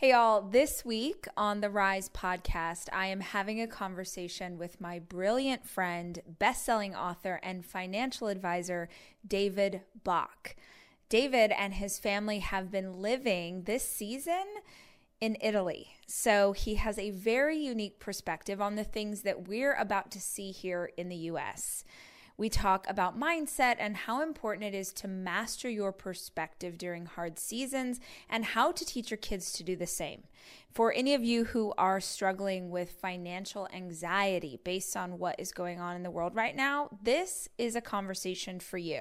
Hey, all. This week on the Rise podcast, I am having a conversation with my brilliant friend, best-selling author, and financial advisor, David Bach. David and his family have been living this season in Italy. So he has a very unique perspective on the things that we're about to see here in the US. We talk about mindset and how important it is to master your perspective during hard seasons and how to teach your kids to do the same. For any of you who are struggling with financial anxiety based on what is going on in the world right now, this is a conversation for you.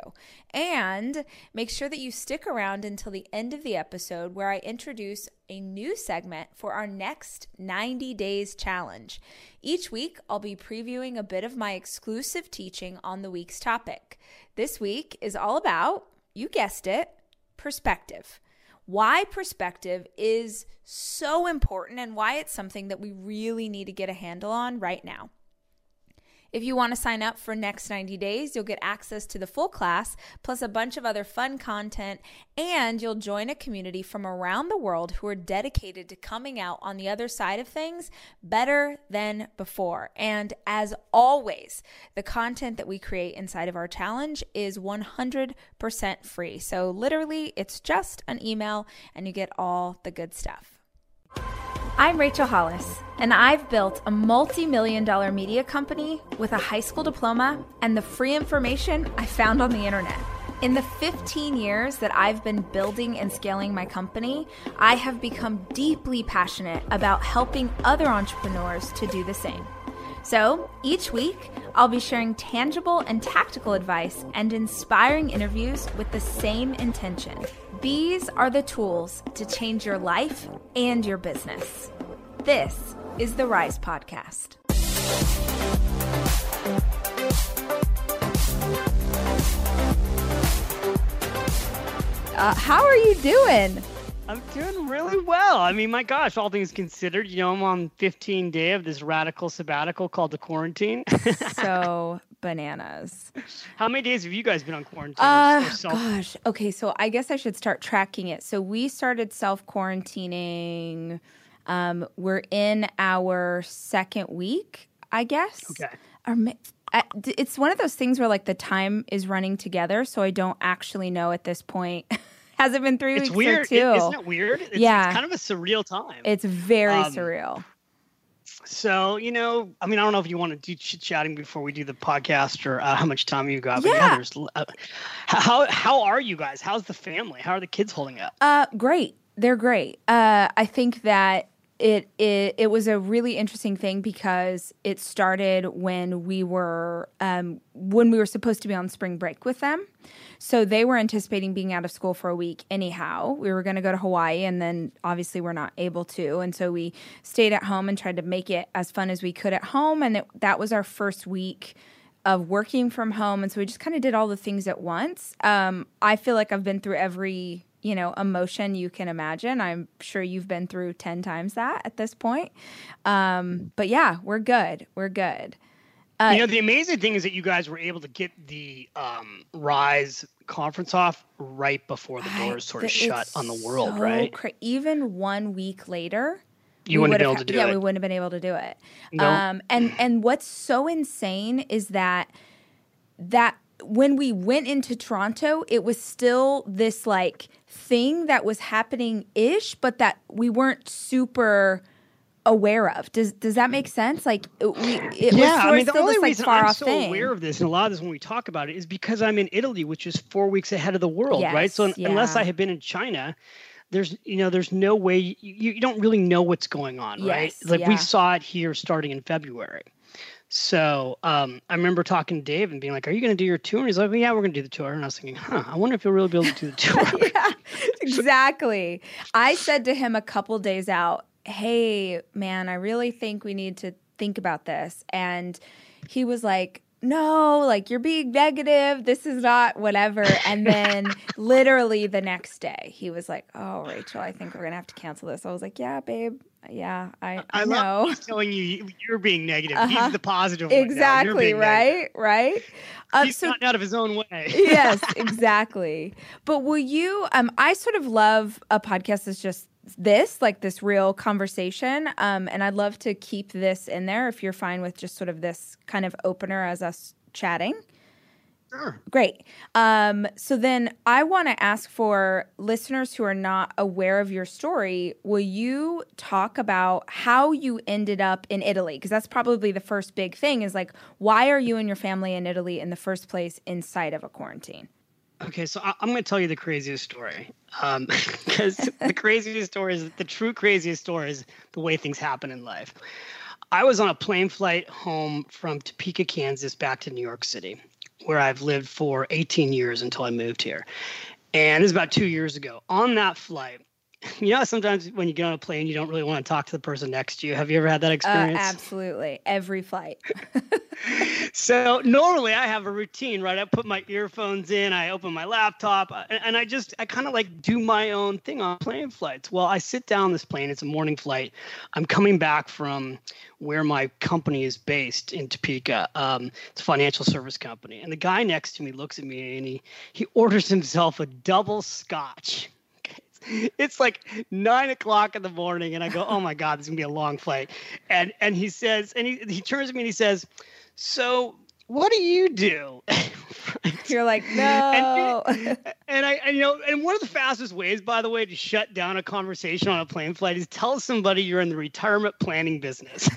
And make sure that you stick around until the end of the episode where I introduce a new segment for our next 90 days challenge. Each week, I'll be previewing a bit of my exclusive teaching on the week's topic. This week is all about, you guessed it, perspective why perspective is so important and why it's something that we really need to get a handle on right now. If you want to sign up for next 90 days, you'll get access to the full class, plus a bunch of other fun content, and you'll join a community from around the world who are dedicated to coming out on the other side of things better than before. And as always, the content that we create inside of our challenge is 100% free. So literally, it's just an email and you get all the good stuff. I'm Rachel Hollis, and I've built a multi million dollar media company with a high school diploma and the free information I found on the internet. In the 15 years that I've been building and scaling my company, I have become deeply passionate about helping other entrepreneurs to do the same. So each week, I'll be sharing tangible and tactical advice and inspiring interviews with the same intention. These are the tools to change your life and your business. This is the Rise Podcast. Uh, how are you doing? I'm doing really well. I mean, my gosh, all things considered, you know, I'm on 15 day of this radical sabbatical called the quarantine. so bananas. How many days have you guys been on quarantine? Uh, gosh. Okay, so I guess I should start tracking it. So we started self quarantining. Um, we're in our second week, I guess. Okay. Or, it's one of those things where like the time is running together, so I don't actually know at this point. Has it been three it's weeks weird. or two? Isn't it weird? It's, yeah. It's kind of a surreal time. It's very um, surreal. So, you know, I mean, I don't know if you want to do chit chatting before we do the podcast or uh, how much time you got. But yeah. yeah uh, how, how are you guys? How's the family? How are the kids holding up? Uh, great. They're great. Uh, I think that it, it it was a really interesting thing because it started when we were um, when we were supposed to be on spring break with them. So they were anticipating being out of school for a week anyhow. We were going to go to Hawaii and then obviously we're not able to. And so we stayed at home and tried to make it as fun as we could at home and it, that was our first week of working from home and so we just kind of did all the things at once. Um, I feel like I've been through every you know, emotion you can imagine. I'm sure you've been through 10 times that at this point. Um, but yeah, we're good. We're good. Uh, you know, the amazing thing is that you guys were able to get the um, Rise conference off right before the doors sort of shut on the world, so right? Cra- even one week later, you wouldn't have been able to do yeah, it. Yeah, we wouldn't have been able to do it. No. Um, and and what's so insane is that that when we went into Toronto, it was still this like thing that was happening ish, but that we weren't super aware of. Does does that make sense? Like we, it yeah, was I mean the only this, like, reason I'm so thing. aware of this, and a lot of this when we talk about it, is because I'm in Italy, which is four weeks ahead of the world, yes, right? So yeah. unless I had been in China, there's you know there's no way you, you don't really know what's going on, yes, right? Like yeah. we saw it here starting in February. So um, I remember talking to Dave and being like, "Are you going to do your tour?" And he's like, well, "Yeah, we're going to do the tour." And I was thinking, "Huh, I wonder if you'll really be able to do the tour." yeah, exactly. I said to him a couple days out, "Hey, man, I really think we need to think about this," and he was like, no, like you're being negative. This is not whatever. And then literally the next day, he was like, oh, Rachel, I think we're going to have to cancel this. I was like, yeah, babe. Yeah, I, I, I know. love telling you you're being negative. Uh-huh. He's the positive exactly, right? Right. Um, He's so, gotten out of his own way. yes, exactly. But will you? Um, I sort of love a podcast that's just this, like this real conversation. Um, and I'd love to keep this in there if you're fine with just sort of this kind of opener as us chatting. Sure. Great. Um, so then I want to ask for listeners who are not aware of your story, will you talk about how you ended up in Italy? Because that's probably the first big thing is like, why are you and your family in Italy in the first place inside of a quarantine? Okay, so I- am going to tell you the craziest story. Because um, the craziest story is the true craziest story is the way things happen in life. I was on a plane flight home from Topeka, Kansas, back to New York City where I've lived for 18 years until I moved here. And this is about two years ago. On that flight, you know, sometimes when you get on a plane, you don't really want to talk to the person next to you. Have you ever had that uh, experience? Uh, absolutely. Every flight. so normally I have a routine, right? I put my earphones in, I open my laptop, uh, and, and I just, I kind of like do my own thing on plane flights. Well, I sit down this plane, it's a morning flight. I'm coming back from where my company is based in Topeka. Um, it's a financial service company. And the guy next to me looks at me and he, he orders himself a double scotch it's like nine o'clock in the morning, and I go, "Oh my god, this is gonna be a long flight." And and he says, and he he turns to me and he says, "So what do you do?" You're like, no. And, and I, and, you know, and one of the fastest ways, by the way, to shut down a conversation on a plane flight is tell somebody you're in the retirement planning business.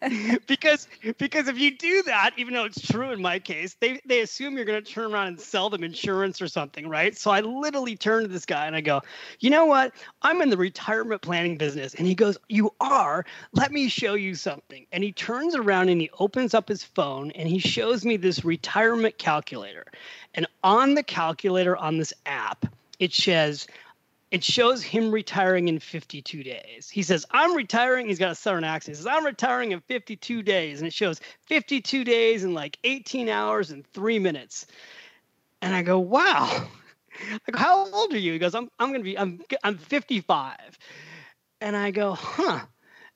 because because if you do that, even though it's true in my case, they they assume you're going to turn around and sell them insurance or something, right? So I literally turn to this guy and I go, you know what? I'm in the retirement planning business, and he goes, you are. Let me show you something. And he turns around and he opens up his phone and he shows me this retirement calculator. And on the calculator on this app, it says, it shows him retiring in 52 days. He says, I'm retiring. He's got a southern accent. He says, I'm retiring in 52 days. And it shows 52 days and like 18 hours and three minutes. And I go, wow. I go, how old are you? He goes, I'm, I'm going to be, I'm, I'm 55. And I go, huh.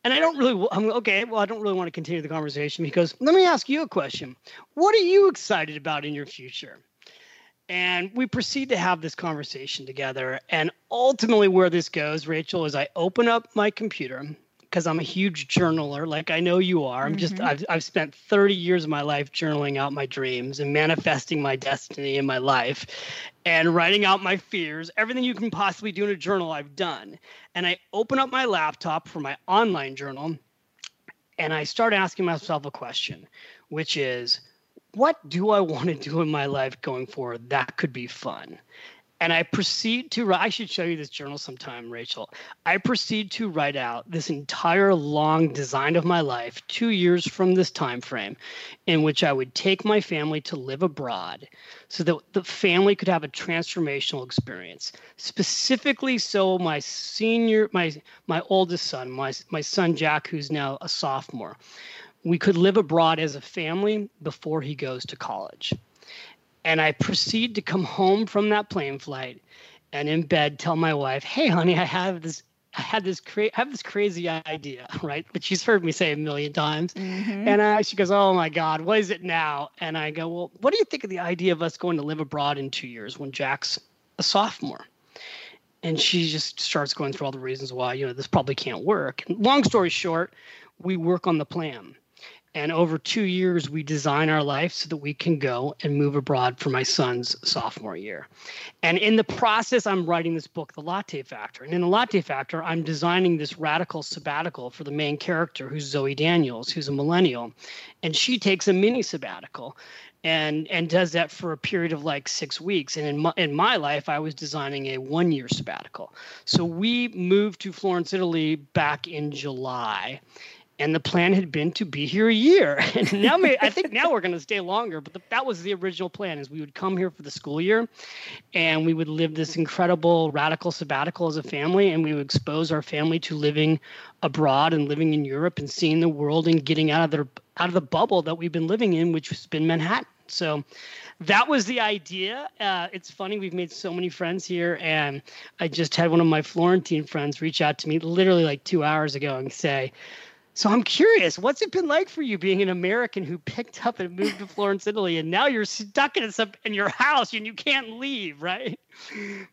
And I don't really, I'm okay. Well, I don't really want to continue the conversation because let me ask you a question. What are you excited about in your future? And we proceed to have this conversation together. And ultimately, where this goes, Rachel, is I open up my computer because I'm a huge journaler, like I know you are. I'm mm-hmm. just, I've, I've spent 30 years of my life journaling out my dreams and manifesting my destiny in my life and writing out my fears. Everything you can possibly do in a journal, I've done. And I open up my laptop for my online journal and I start asking myself a question, which is, what do I want to do in my life going forward that could be fun? And I proceed to I should show you this journal sometime, Rachel. I proceed to write out this entire long design of my life, two years from this time frame, in which I would take my family to live abroad so that the family could have a transformational experience. Specifically so my senior my my oldest son, my my son Jack, who's now a sophomore we could live abroad as a family before he goes to college. And I proceed to come home from that plane flight and in bed tell my wife, "Hey, honey, I have this I had this cra- I have this crazy idea, right? But she's heard me say a million times. Mm-hmm. And uh, she goes, "Oh my God, what is it now?" And I go, "Well, what do you think of the idea of us going to live abroad in two years when Jack's a sophomore?" And she just starts going through all the reasons why you know this probably can't work. And long story short, we work on the plan. And over two years, we design our life so that we can go and move abroad for my son's sophomore year. And in the process, I'm writing this book, The Latte Factor. And in The Latte Factor, I'm designing this radical sabbatical for the main character, who's Zoe Daniels, who's a millennial. And she takes a mini sabbatical and and does that for a period of like six weeks. And in my, in my life, I was designing a one year sabbatical. So we moved to Florence, Italy back in July and the plan had been to be here a year. And now, I think now we're going to stay longer. But the, that was the original plan: is we would come here for the school year, and we would live this incredible radical sabbatical as a family, and we would expose our family to living abroad and living in Europe and seeing the world and getting out of the out of the bubble that we've been living in, which has been Manhattan. So that was the idea. Uh, it's funny, we've made so many friends here. And I just had one of my Florentine friends reach out to me literally like two hours ago and say, So I'm curious, what's it been like for you being an American who picked up and moved to Florence, Italy, and now you're stuck in some in your house and you can't leave, right?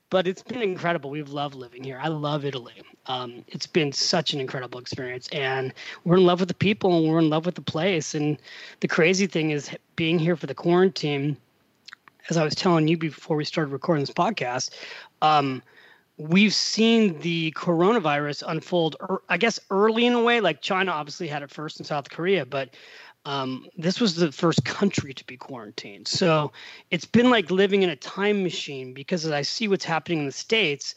But it's been incredible. We've loved living here. I love Italy. Um, it's been such an incredible experience, and we're in love with the people and we're in love with the place. And the crazy thing is, being here for the quarantine, as I was telling you before we started recording this podcast. Um, we've seen the coronavirus unfold, I guess, early in a way. Like China obviously had it first in South Korea, but um, this was the first country to be quarantined. So it's been like living in a time machine because as I see what's happening in the States,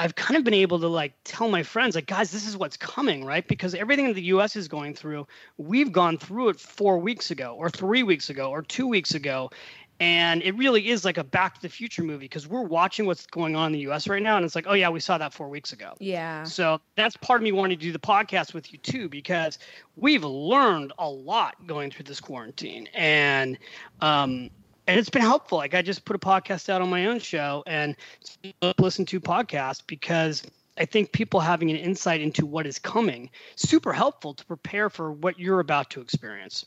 I've kind of been able to like tell my friends, like, guys, this is what's coming, right? Because everything the US is going through, we've gone through it four weeks ago, or three weeks ago, or two weeks ago and it really is like a back to the future movie because we're watching what's going on in the us right now and it's like oh yeah we saw that four weeks ago. Yeah. So that's part of me wanting to do the podcast with you too because we've learned a lot going through this quarantine. And um and it's been helpful. Like i just put a podcast out on my own show and listen to podcasts because I think people having an insight into what is coming super helpful to prepare for what you're about to experience.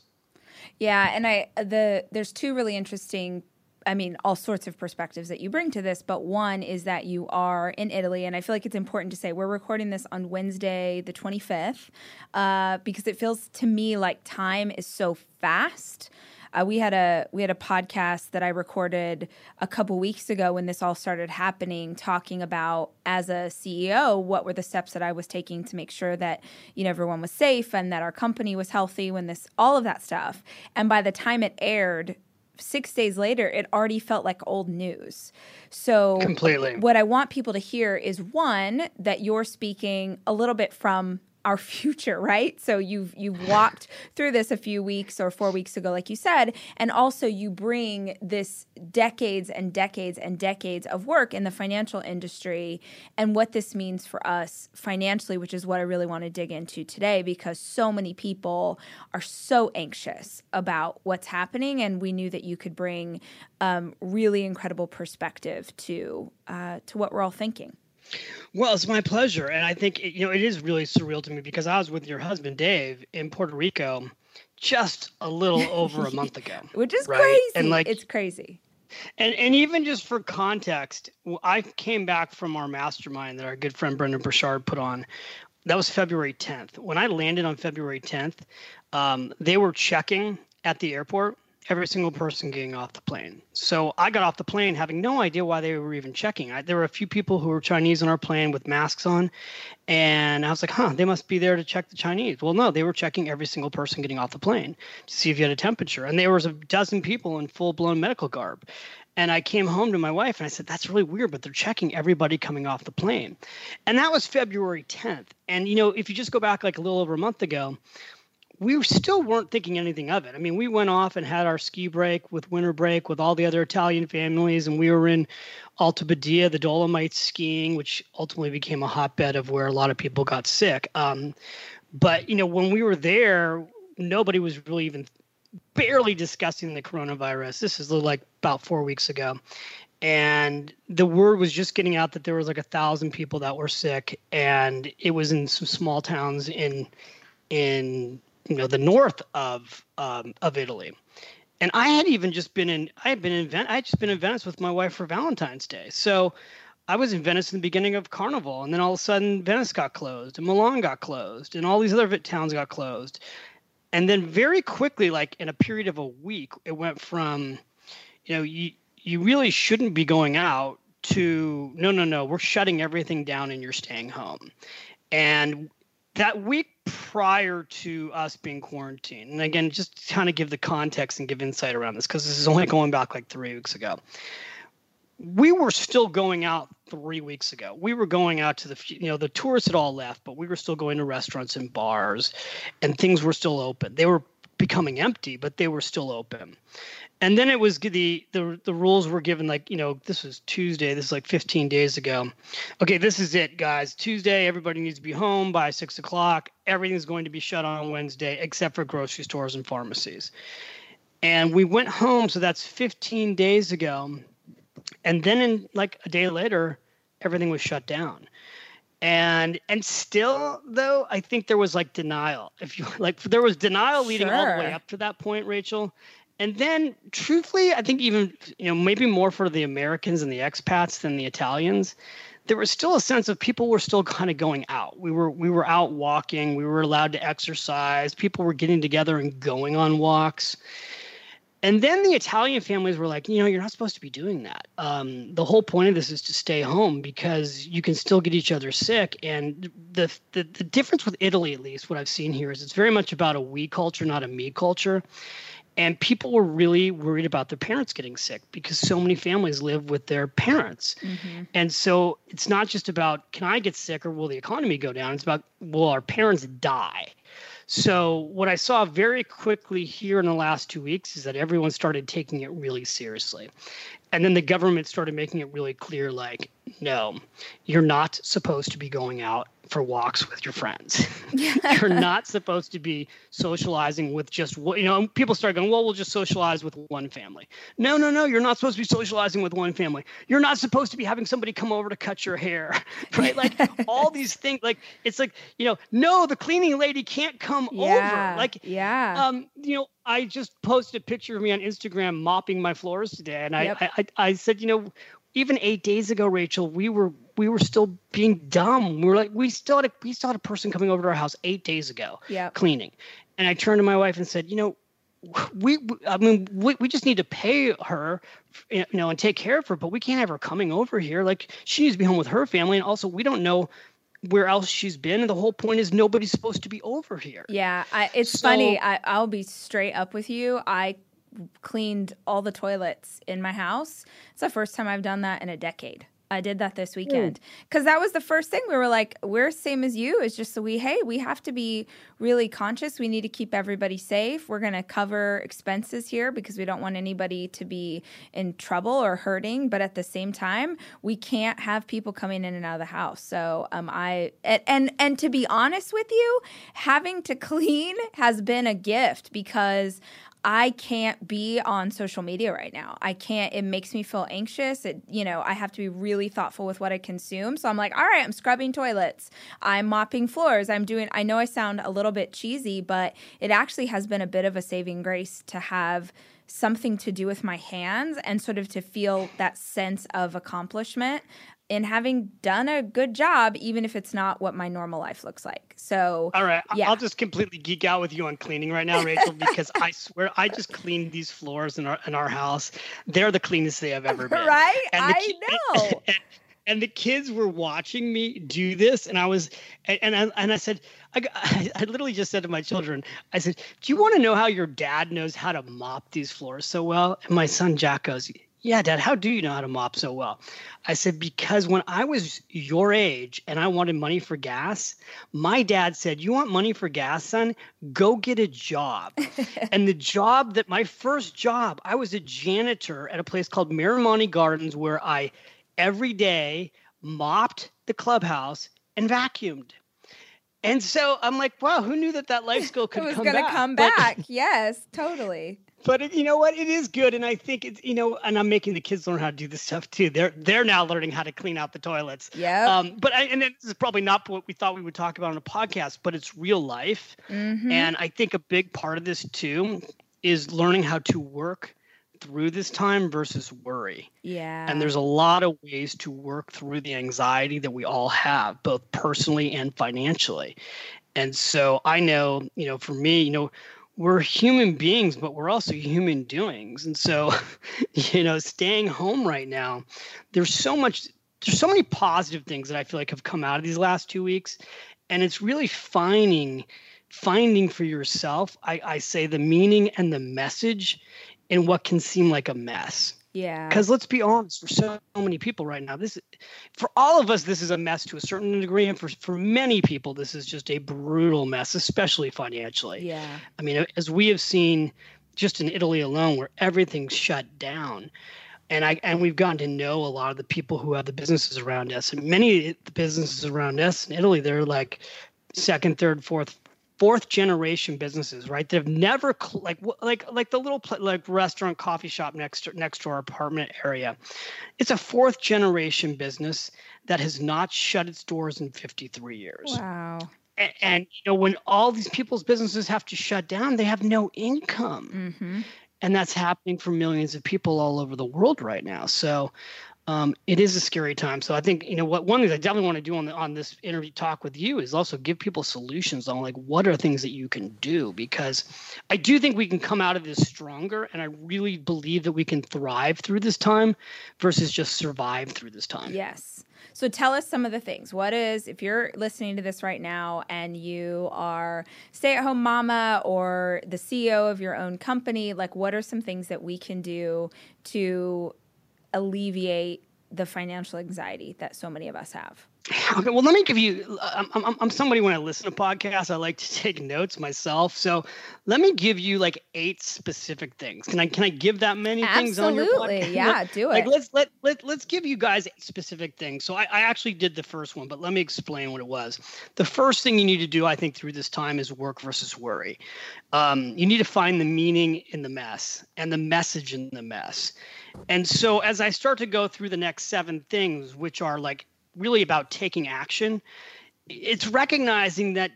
Yeah, and I the there's two really interesting I mean, all sorts of perspectives that you bring to this, but one is that you are in Italy, and I feel like it's important to say we're recording this on Wednesday, the 25th, uh, because it feels to me like time is so fast. Uh, we had a we had a podcast that I recorded a couple weeks ago when this all started happening, talking about as a CEO what were the steps that I was taking to make sure that you know everyone was safe and that our company was healthy when this all of that stuff. And by the time it aired, six days later, it already felt like old news. So, completely. What I want people to hear is one, that you're speaking a little bit from our future, right? So you've you've walked through this a few weeks or 4 weeks ago like you said, and also you bring this decades and decades and decades of work in the financial industry and what this means for us financially, which is what I really want to dig into today because so many people are so anxious about what's happening and we knew that you could bring um, really incredible perspective to uh, to what we're all thinking. Well, it's my pleasure, and I think it, you know it is really surreal to me because I was with your husband Dave in Puerto Rico just a little over a month ago, which is right? crazy. And like it's crazy. And and even just for context, I came back from our mastermind that our good friend Brendon Burchard put on. That was February 10th. When I landed on February 10th, um, they were checking at the airport every single person getting off the plane. So I got off the plane having no idea why they were even checking. I, there were a few people who were Chinese on our plane with masks on, and I was like, huh, they must be there to check the Chinese. Well, no, they were checking every single person getting off the plane to see if you had a temperature. And there was a dozen people in full blown medical garb. And I came home to my wife and I said, that's really weird, but they're checking everybody coming off the plane. And that was February 10th. And, you know, if you just go back like a little over a month ago, we still weren't thinking anything of it. I mean, we went off and had our ski break with winter break with all the other Italian families, and we were in Alta Badia, the Dolomites skiing, which ultimately became a hotbed of where a lot of people got sick. Um, but you know, when we were there, nobody was really even barely discussing the coronavirus. This is like about four weeks ago. And the word was just getting out that there was like a thousand people that were sick, and it was in some small towns in in you know the north of um, of Italy. And I had even just been in I had been in Ven- I had just been in Venice with my wife for Valentine's Day. So I was in Venice in the beginning of Carnival, and then all of a sudden Venice got closed, and Milan got closed, and all these other towns got closed. And then very quickly, like in a period of a week, it went from, you know, you you really shouldn't be going out to no no no we're shutting everything down and you're staying home and that week prior to us being quarantined, and again, just kind of give the context and give insight around this because this is only going back like three weeks ago. We were still going out three weeks ago. We were going out to the, you know, the tourists had all left, but we were still going to restaurants and bars, and things were still open. They were becoming empty, but they were still open and then it was the the the rules were given like you know this was Tuesday. This is like 15 days ago. Okay, this is it, guys. Tuesday, everybody needs to be home by six o'clock. Everything's going to be shut on Wednesday except for grocery stores and pharmacies. And we went home, so that's 15 days ago. And then in like a day later, everything was shut down. and and still though i think there was like denial if you like there was denial leading all the way up to that point rachel and then truthfully i think even you know maybe more for the americans and the expats than the italians there was still a sense of people were still kind of going out we were we were out walking we were allowed to exercise people were getting together and going on walks and then the Italian families were like, you know, you're not supposed to be doing that. Um, the whole point of this is to stay home because you can still get each other sick. And the, the the difference with Italy, at least, what I've seen here is it's very much about a we culture, not a me culture. And people were really worried about their parents getting sick because so many families live with their parents. Mm-hmm. And so it's not just about can I get sick or will the economy go down? It's about will our parents die? So what I saw very quickly here in the last two weeks is that everyone started taking it really seriously. And then the government started making it really clear like, no, you're not supposed to be going out for walks with your friends. you're not supposed to be socializing with just one, you know, people start going, well, we'll just socialize with one family. No, no, no, you're not supposed to be socializing with one family. You're not supposed to be having somebody come over to cut your hair, right? Like all these things, like it's like, you know, no, the cleaning lady can't come Yeah. over. Like, yeah. um, you know, I just posted a picture of me on Instagram mopping my floors today, and I, Yep. I, I, I said, you know, even eight days ago, Rachel, we were we were still being dumb. We were like, we still had a we still had a person coming over to our house eight days ago Yep. cleaning, and I turned to my wife and said, you know, we I mean we, we just need to pay her, you know, and take care of her, but we can't have her coming over here. Like she needs to be home with her family, and also we don't know where else she's been. And the whole point is nobody's supposed to be over here. Yeah, I, it's So- funny. I, I'll be straight up with you. I cleaned all the toilets in my house. It's the first time I've done that in a decade. I did that this weekend because that was the first thing we were like, we're same as you. It's just so we, hey, we have to be really conscious. We need to keep everybody safe. We're going to cover expenses here because we don't want anybody to be in trouble or hurting. But at the same time, we can't have people coming in and out of the house. So um, I and and, and to be honest with you, having to clean has been a gift because I can't be on social media right now. I can't, it makes me feel anxious. It, you know, I have to be really thoughtful with what I consume. So I'm like, all right, I'm scrubbing toilets. I'm mopping floors. I'm doing, I know I sound a little bit cheesy, but it actually has been a bit of a saving grace to have something to do with my hands and sort of to feel that sense of accomplishment in having done a good job, even if it's not what my normal life looks like. So, All right, Yeah. I'll just completely geek out with you on cleaning right now, Rachel, because I swear I just cleaned these floors in our in our house. They're the cleanest they have ever been. right? And I ki- know. And, and the kids were watching me do this, and I was, and and I, and I said, I I literally just said to my children, I said, "Do you want to know how your dad knows how to mop these floors so well?" And my son Jack goes, "Yeah, Dad. How do you know how to mop so well?" I said, "Because when I was your age and I wanted money for gas, my dad said, "You want money for gas, son? Go get a job." and the job that my first job, I was a janitor at a place called Miramonte Gardens, where I every day mopped the clubhouse and vacuumed. And so I'm like, wow, who knew that that life skill could it was come going to back? come But- back. yes, totally. But it, you know what? It is good, and I think it's you know, and I'm making the kids learn how to do this stuff too. They're they're now learning how to clean out the toilets. Yeah. Um, but I, and this is probably not what we thought we would talk about on a podcast, but it's real life, Mhm. and I think a big part of this too is learning how to work through this time versus worry. yeah. And there's a lot of ways to work through the anxiety that we all have, both personally and financially. And so I know, you know, for me, you know, we're human beings, but we're also human doings. And so, you know, staying home right now, there's so much, there's so many positive things that I feel like have come out of these last two weeks. And it's really finding, finding for yourself, I, I say the meaning and the message in what can seem like a mess. Yeah. Because let's be honest, for so many people right now, this for all of us, this is a mess to a certain degree, and for for many people, this is just a brutal mess, especially financially. Yeah. I mean, as we have seen just in Italy alone, where everything's shut down. And I and we've gotten to know a lot of the people who have the businesses around us. And many of the businesses around us in Italy, they're like second, third, fourth, fourth generation businesses, right? That have never like like like the little like restaurant, coffee shop next next to our apartment area. It's a fourth generation business that has not shut its doors in 53 years. Wow. And, and you know when all these people's businesses have to shut down, they have no income. Mm-hmm. And that's happening for millions of people all over the world right now. So um, it is a scary time. So I think you know what one thing I definitely want to do on the, on this interview talk with you is also give people solutions on like what are things that you can do because I do think we can come out of this stronger, and I really believe that we can thrive through this time versus just survive through this time. Yes. So tell us some of the things. What is, if you're listening to this right now and you are stay at home mama or the CEO of your own company, like what are some things that we can do to alleviate the financial anxiety that so many of us have? Okay, well, let me give you. I'm, I'm, I'm somebody when I listen to podcasts, I like to take notes myself. So let me give you like eight specific things. Can I can I give that many Absolutely. things on your podcast? Yeah, do it. Like let's let let let's give you guys specific things. So I, I actually did the first one, but let me explain what it was. The first thing you need to do, I think, through this time is work versus worry. Um, you need to find the meaning in the mess and the message in the mess. And so as I start to go through the next seven things, which are like really about taking action. It's recognizing that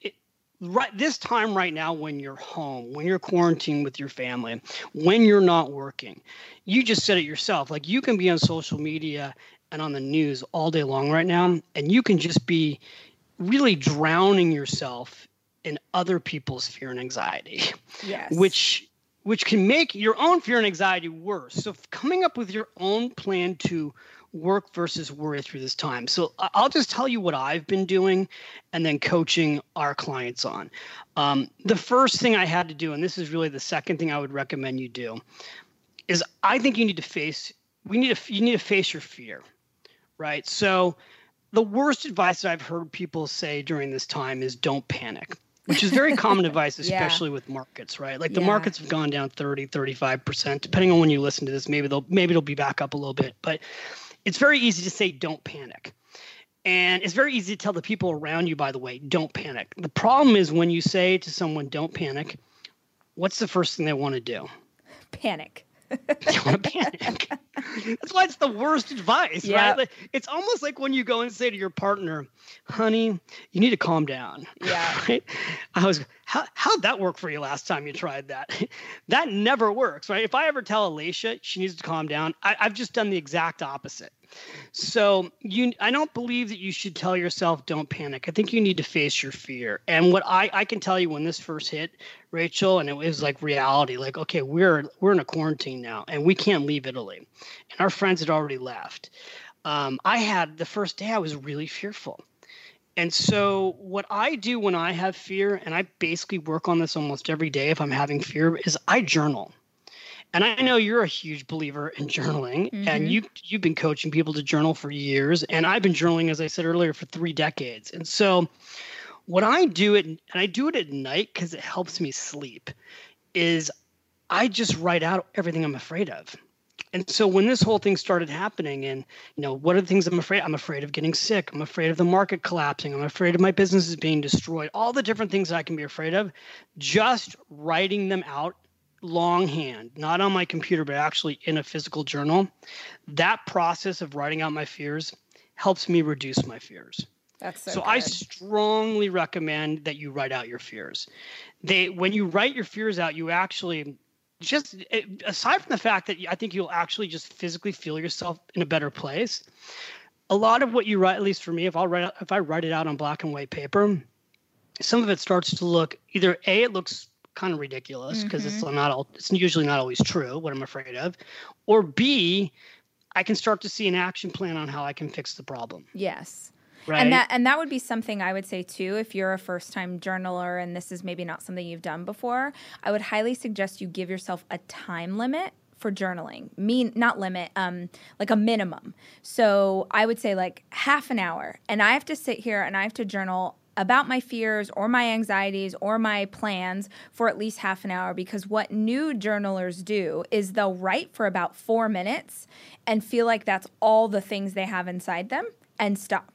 it, right this time right now when you're home, when you're quarantined with your family, when you're not working, you just said it yourself. Like you can be on social media and on the news all day long right now, and you can just be really drowning yourself in other people's fear and anxiety. Yes. Which which can make your own fear and anxiety worse. So coming up with your own plan to work versus worry through this time. So I'll just tell you what I've been doing and then coaching our clients on. Um, the first thing I had to do, and this is really the second thing I would recommend you do, is I think you need to face we need to you need to face your fear, right? So the worst advice that I've heard people say during this time is don't panic which is very common advice especially yeah. with markets right like the yeah. markets have gone down 30 35% depending on when you listen to this maybe they'll maybe it'll be back up a little bit but it's very easy to say, don't panic. And it's very easy to tell the people around you, by the way, don't panic. The problem is when you say to someone, don't panic, what's the first thing they want to do? Panic. They want to panic. That's why it's the worst advice, yep. right? Like, it's almost like when you go and say to your partner, honey, you need to calm down. Yeah. Right? I was, how, how'd that work for you last time you tried that? that never works, right? If I ever tell Alicia she needs to calm down, I, I've just done the exact opposite. So you, I don't believe that you should tell yourself don't panic. I think you need to face your fear. And what I, I can tell you when this first hit, Rachel, and it was like reality. Like, okay, we're we're in a quarantine now, and we can't leave Italy, and our friends had already left. Um, I had the first day I was really fearful. And so, what I do when I have fear, and I basically work on this almost every day if I'm having fear, is I journal and I know you're a huge believer in journaling, mm-hmm. and you you've been coaching people to journal for years, and I've been journaling, as I said earlier, for three decades. And so, what I do it, and I do it at night because it helps me sleep, is I just write out everything I'm afraid of. And so when this whole thing started happening, and you know, what are the things I'm afraid? I'm afraid of getting sick. I'm afraid of the market collapsing. I'm afraid of my businesses being destroyed. All the different things I can be afraid of. Just writing them out longhand, not on my computer, but actually in a physical journal, that process of writing out my fears helps me reduce my fears. That's so, so I strongly recommend that you write out your fears. They when you write your fears out, you actually just aside from the fact that I think you'll actually just physically feel yourself in a better place. A lot of what you write, at least for me, if I'll write if I write it out on black and white paper, some of it starts to look either a it looks kind of ridiculous because mm-hmm. it's not all it's usually not always true what i'm afraid of or b i can start to see an action plan on how i can fix the problem yes right. and that and that would be something i would say too if you're a first time journaler and this is maybe not something you've done before i would highly suggest you give yourself a time limit for journaling. Mean not limit um like a minimum. So i would say like half an hour. And i have to sit here and i have to journal about my fears or my anxieties or my plans for at least half an hour because what new journalers do is they'll write for about four minutes and feel like that's all the things they have inside them and stop.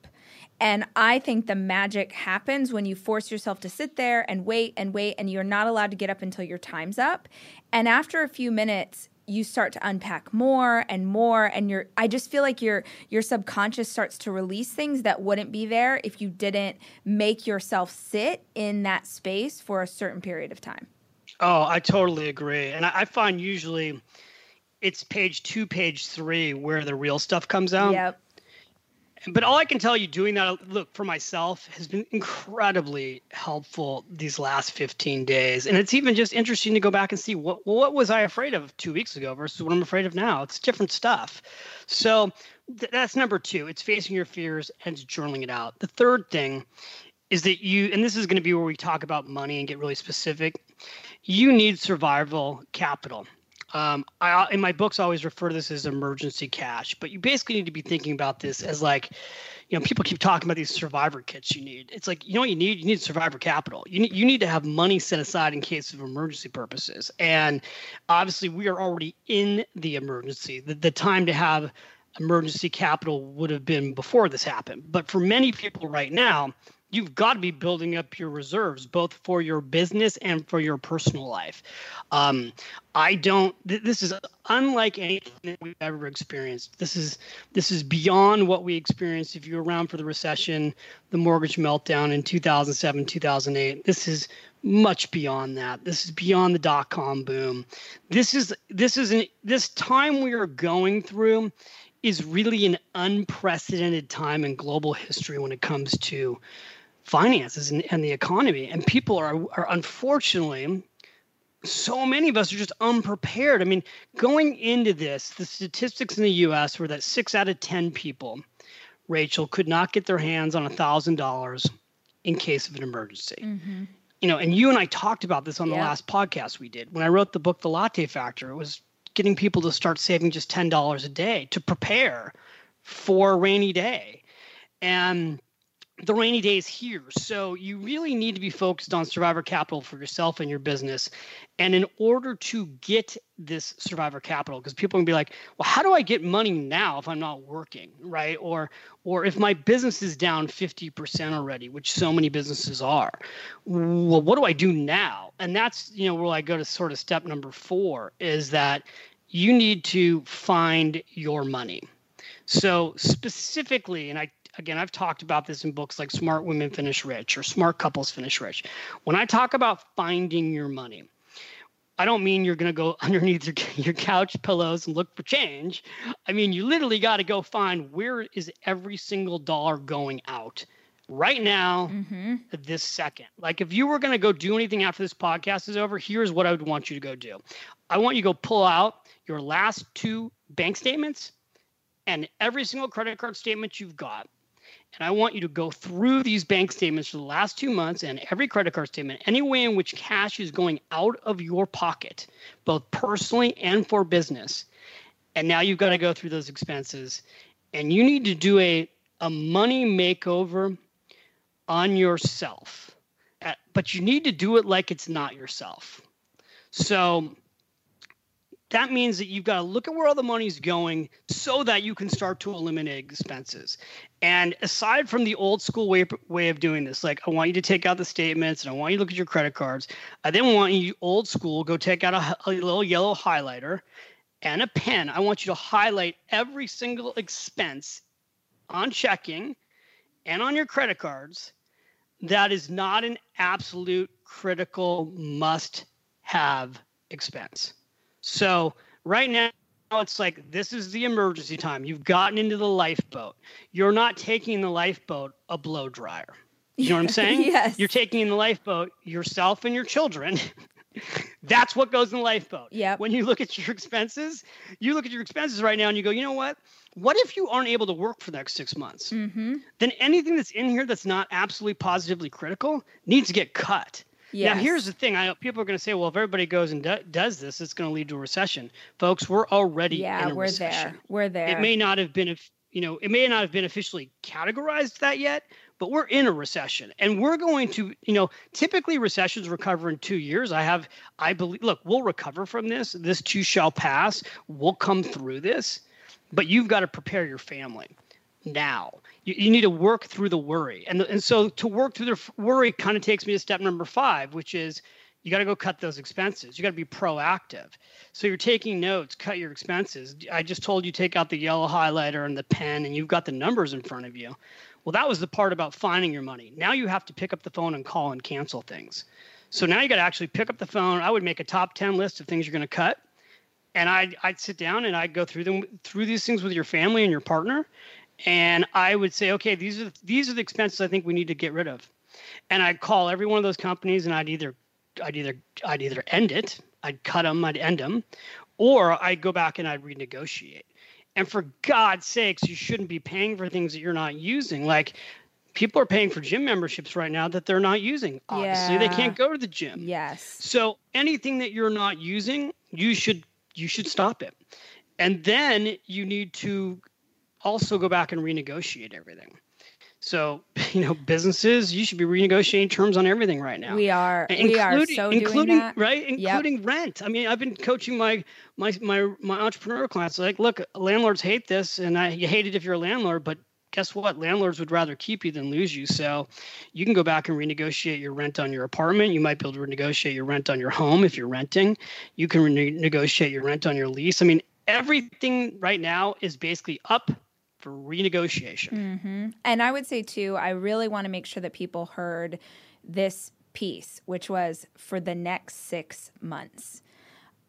And I think the magic happens when you force yourself to sit there and wait and wait, and you're not allowed to get up until your time's up. And after a few minutes, you start to unpack more and more and your I just feel like your your subconscious starts to release things that wouldn't be there if you didn't make yourself sit in that space for a certain period of time. Oh, I totally agree. And I, I find usually it's page two, page three where the real stuff comes out. Yep but all I can tell you doing that, look for myself, has been incredibly helpful these last 15 days. And it's even just interesting to go back and see what what was I afraid of two weeks ago versus what I'm afraid of now. It's different stuff. So th- that's number two. It's facing your fears and journaling it out. The third thing is that you, and this is going to be where we talk about money and get really specific. You need survival capital. Um, I, in my books, I always refer to this as emergency cash, but you basically need to be thinking about this as like, you know, people keep talking about these survivor kits you need. It's like, you know what you need? You need survivor capital. You need, you need to have money set aside in case of emergency purposes. And obviously, we are already in the emergency. The, the time to have emergency capital would have been before this happened. But for many people right now, you've got to be building up your reserves both for your business and for your personal life. Um, i don't th- this is unlike anything that we've ever experienced. This is this is beyond what we experienced. If you're around for the recession the mortgage meltdown in 2007 2008 this is much beyond that. This is beyond the dot-com boom. This is this is an this time we are going through is really an unprecedented time in global history when it comes to finances and, and the economy. And people are, are unfortunately, so many of us are just unprepared. I mean, going into this, the statistics in the US were that six out of 10 people, Rachel, could not get their hands on a $1,000 in case of an emergency. Mm-hmm. You know, and you and I talked about this on the last podcast we did. When I wrote the book, The Latte Factor, it was getting people to start saving just $10 a day to prepare for a rainy day. And the rainy day is here. So you really need to be focused on survivor capital for yourself and your business. And in order to get this survivor capital, because people can be like, well, how do I get money now if I'm not working? Right. Or or if my business is down 50% already, which so many businesses are. Well, what do I do now? And that's, you know, where I go to sort of step number four is that you need to find your money. So specifically, and I again, I've talked about this in books like Smart Women Finish Rich or Smart Couples Finish Rich. When I talk about finding your money, I don't mean you're going to go underneath your, your couch pillows and look for change. I mean, you literally got to go find where is every single dollar going out right now, mm-hmm. this second. Like, if you were going to go do anything after this podcast is over, here's what I would want you to go do. I want you to go pull out your last two bank statements and every single credit card statement you've got and I want you to go through these bank statements for the last two months and every credit card statement, any way in which cash is going out of your pocket, both personally and for business. And now you've got to go through those expenses. And you need to do a, a money makeover on yourself. Uh, but you need to do it like it's not yourself. So that means that you've got to look at where all the money's going so that you can start to eliminate expenses. And aside from the old school way, way of doing this, like I want you to take out the statements and I want you to look at your credit cards. I then want you old school go take out a, a little yellow highlighter and a pen. I want you to highlight every single expense on checking and on your credit cards that is not an absolute critical must have expense. So right now, it's like this is the emergency time. You've gotten into the lifeboat. You're not taking the lifeboat a blow dryer. You know what I'm saying? yes. You're taking in the lifeboat yourself and your children. That's what goes in the lifeboat. Yeah. When you look at your expenses, you look at your expenses right now and you go, you know what? What if you aren't able to work for the next six months? Mm-hmm. Then anything that's in here that's not absolutely positively critical needs to get cut. Yes. Now, here's the thing. I people are going to say, well, if everybody goes and do, does this, it's going to lead to a recession. Folks, we're already yeah, in a we're recession. there. We're there. It may not have been, you know, it may not have been officially categorized that yet, but we're in a recession, and we're going to, you know, typically recessions recover in two years. I have, I believe. Look, we'll recover from this. This too shall pass. We'll come through this, but you've got to prepare your family. Now. You, you need to work through the worry. And, and so to work through the worry kind of takes me to step number five, which is you got to go cut those expenses. You got to be proactive. So you're taking notes, cut your expenses. I just told you take out the yellow highlighter and the pen, and you've got the numbers in front of you. Well, that was the part about finding your money. Now you have to pick up the phone and call and cancel things. So now you got to actually pick up the phone. I would make a top 10 list of things you're going to cut. And I'd, I'd sit down and I'd go through them through these things with your family and your partner. And I would say, okay, these are these are the expenses I think we need to get rid of. And I'd call every one of those companies and I'd either I'd either I'd either end it, I'd cut them, I'd end them, or I'd go back and I'd renegotiate. And for God's sakes, you shouldn't be paying for things that you're not using. Like people are paying for gym memberships right now that they're not using. Obviously, yeah. they can't go to the gym. Yes. So anything that you're not using, you should you should stop it. And then you need to also go back and renegotiate everything. So, you know, businesses, you should be renegotiating terms on everything right now. We are. Including, we are so including, that. Right, including yep. rent. I mean, I've been coaching my my my my entrepreneur clients. Like, look, landlords hate this, and I you hate it if you're a landlord, but guess what? Landlords would rather keep you than lose you. So, you can go back and renegotiate your rent on your apartment. You might be able to renegotiate your rent on your home if you're renting. You can renegotiate your rent on your lease. I mean, everything right now is basically up for renegotiation. Mm-hmm. And I would say, too, I really want to make sure that people heard this piece, which was for the next six months.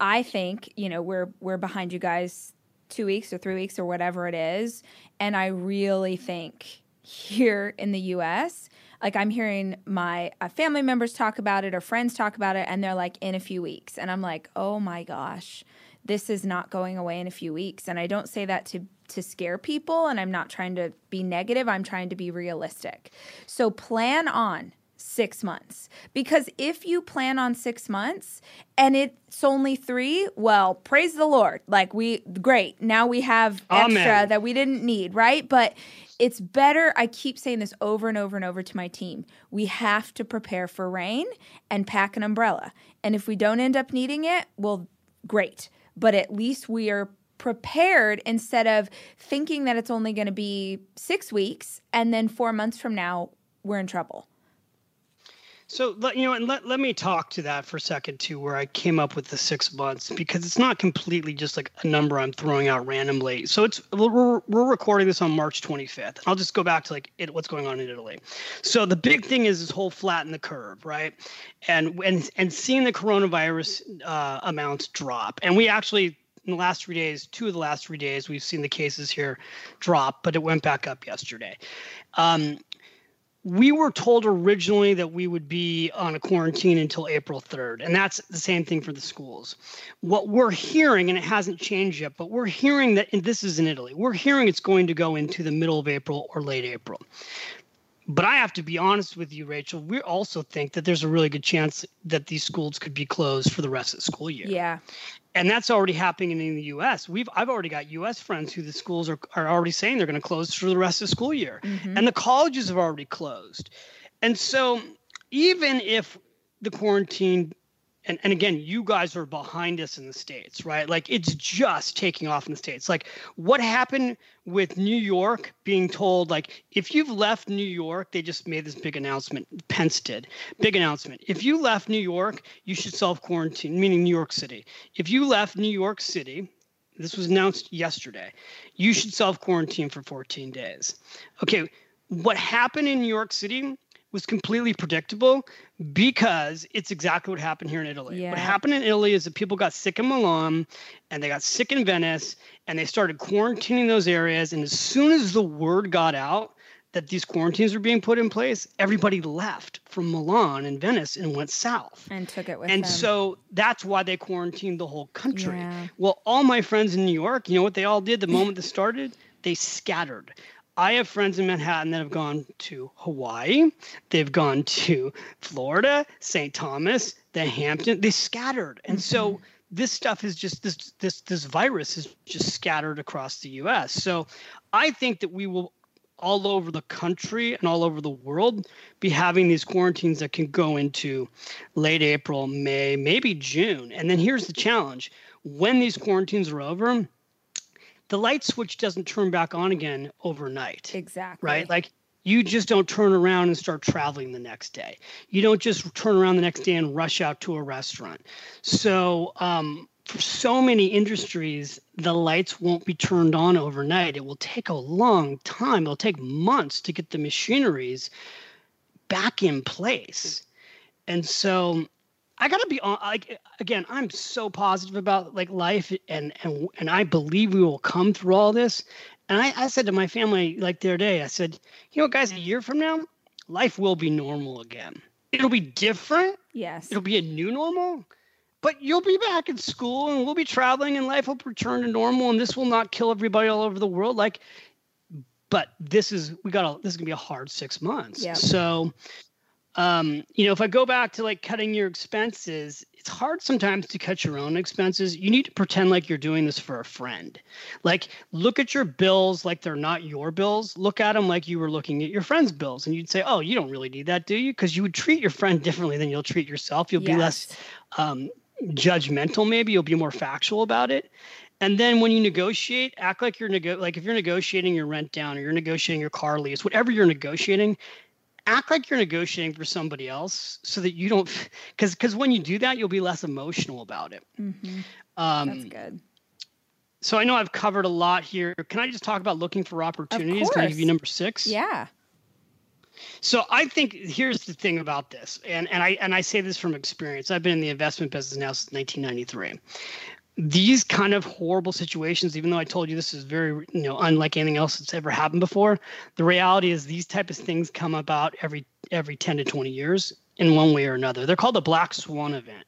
I think, you know, we're we're behind you guys two weeks or three weeks or whatever it is. And I really think here in the US, like I'm hearing my uh, family members talk about it or friends talk about it, and they're like, in a few weeks. And I'm like, oh my gosh, this is not going away in a few weeks. And I don't say that to to scare people and I'm not trying to be negative, I'm trying to be realistic. So plan on 6 months because if you plan on 6 months and it's only 3, well, praise the Lord. Like we great. Now we have extra Amen. that we didn't need, right? But it's better. I keep saying this over and over and over to my team. We have to prepare for rain and pack an umbrella. And if we don't end up needing it, well, great. But at least we are prepared instead of thinking that it's only going to be six weeks and then four months from now we're in trouble. So you know, and let, let me talk to that for a second too, where I came up with the six months because it's not completely just like a number I'm throwing out randomly. So it's we're, we're recording this on March 25th. I'll just go back to like it, what's going on in Italy. So the big thing is this whole flatten the curve, right? And and and seeing the coronavirus uh, amounts drop, and we actually in the last three days, two of the last three days, we've seen the cases here drop, but it went back up yesterday. Um, we were told originally that we would be on a quarantine until April 3rd, and that's the same thing for the schools. What we're hearing, and it hasn't changed yet, but we're hearing that, and this is in Italy, we're hearing it's going to go into the middle of April or late April. But I have to be honest with you, Rachel. We also think that there's a really good chance that these schools could be closed for the rest of the school year. Yeah and that's already happening in the U.S. We've I've already got U.S. friends who the schools are are already saying they're going to close for the rest of the school year, mm-hmm. and the colleges have already closed, and so even if the quarantine and, and again, you guys are behind us in the States, right? Like it's just taking off in the States. Like what happened with New York being told, like, if you've left New York, they just made this big announcement. Pence did. Big announcement. If you left New York, you should self quarantine, meaning New York City. If you left New York City, this was announced yesterday, you should self quarantine for 14 days. Okay, what happened in New York City was completely predictable because it's exactly what happened here in Italy. Yeah. What happened in Italy is that people got sick in Milan and they got sick in Venice and they started quarantining those areas. And as soon as the word got out that these quarantines were being put in place, everybody left from Milan and Venice and went south. And took it with and them. And so that's why they quarantined the whole country. Yeah. Well, all my friends in New York, you know what they all did the moment this started? They scattered. I have friends in Manhattan that have gone to Hawaii, they've gone to Florida, St. Thomas, the Hampton. They scattered, and mm-hmm. so this stuff is just this this this virus is just scattered across the U.S. So I think that we will all over the country and all over the world be having these quarantines that can go into late April, May, maybe June. And then here's the challenge: when these quarantines are over the light switch doesn't turn back on again overnight. Exactly. Right? Like you just don't turn around and start traveling the next day. You don't just turn around the next day and rush out to a restaurant. So, um, for so many industries, the lights won't be turned on overnight. It will take a long time. It'll take months to get the machineries back in place. And so I gotta be on like again, I'm so positive about like life and and and I believe we will come through all this. And I, I said to my family like the other day, I said, you know, guys, a year from now, life will be normal again. It'll be different. Yes. It'll be a new normal, but you'll be back in school and we'll be traveling and life will return to normal and this will not kill everybody all over the world. Like, but this is we got to this is gonna be a hard six months. Yeah. So um, you know, if I go back to like cutting your expenses, it's hard sometimes to cut your own expenses. You need to pretend like you're doing this for a friend. Like, look at your bills like they're not your bills. Look at them like you were looking at your friend's bills. And you'd say, oh, you don't really need that, do you? Because you would treat your friend differently than you'll treat yourself. You'll yes. be less um, judgmental, maybe. You'll be more factual about it. And then when you negotiate, act like you're nego- like if you're negotiating your rent down or you're negotiating your car lease, whatever you're negotiating, act like you're negotiating for somebody else so that you don't because because when you do that you'll be less emotional about it mm-hmm. um, That's good. so i know i've covered a lot here can i just talk about looking for opportunities can i give you number six Yeah. so i think here's the thing about this and and i and i say this from experience i've been in the investment business now since 1993 these kind of horrible situations even though i told you this is very you know unlike anything else that's ever happened before the reality is these type of things come about every every 10 to 20 years in one way or another. They're called a black swan event.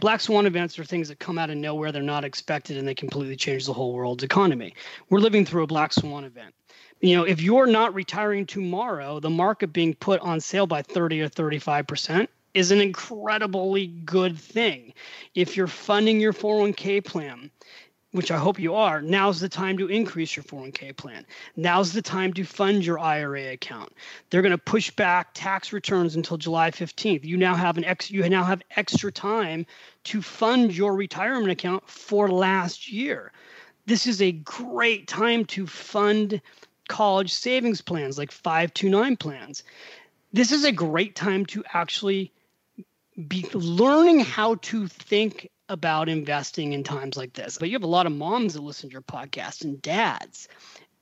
Black swan events are things that come out of nowhere. They're not expected and they completely change the whole world's economy. We're living through a black swan event. You know if you're not retiring tomorrow the market being put on sale by 30 or 35 percent is an incredibly good thing. If you're funding your 401k plan, which I hope you are, now's the time to increase your 401k plan. Now's the time to fund your IRA account. They're going to push back tax returns until July 15th. You now have an ex you now have extra time to fund your retirement account for last year. This is a great time to fund college savings plans like 529 plans. This is a great time to actually be learning how to think about investing in times like this. But you have a lot of moms that listen to your podcast and dads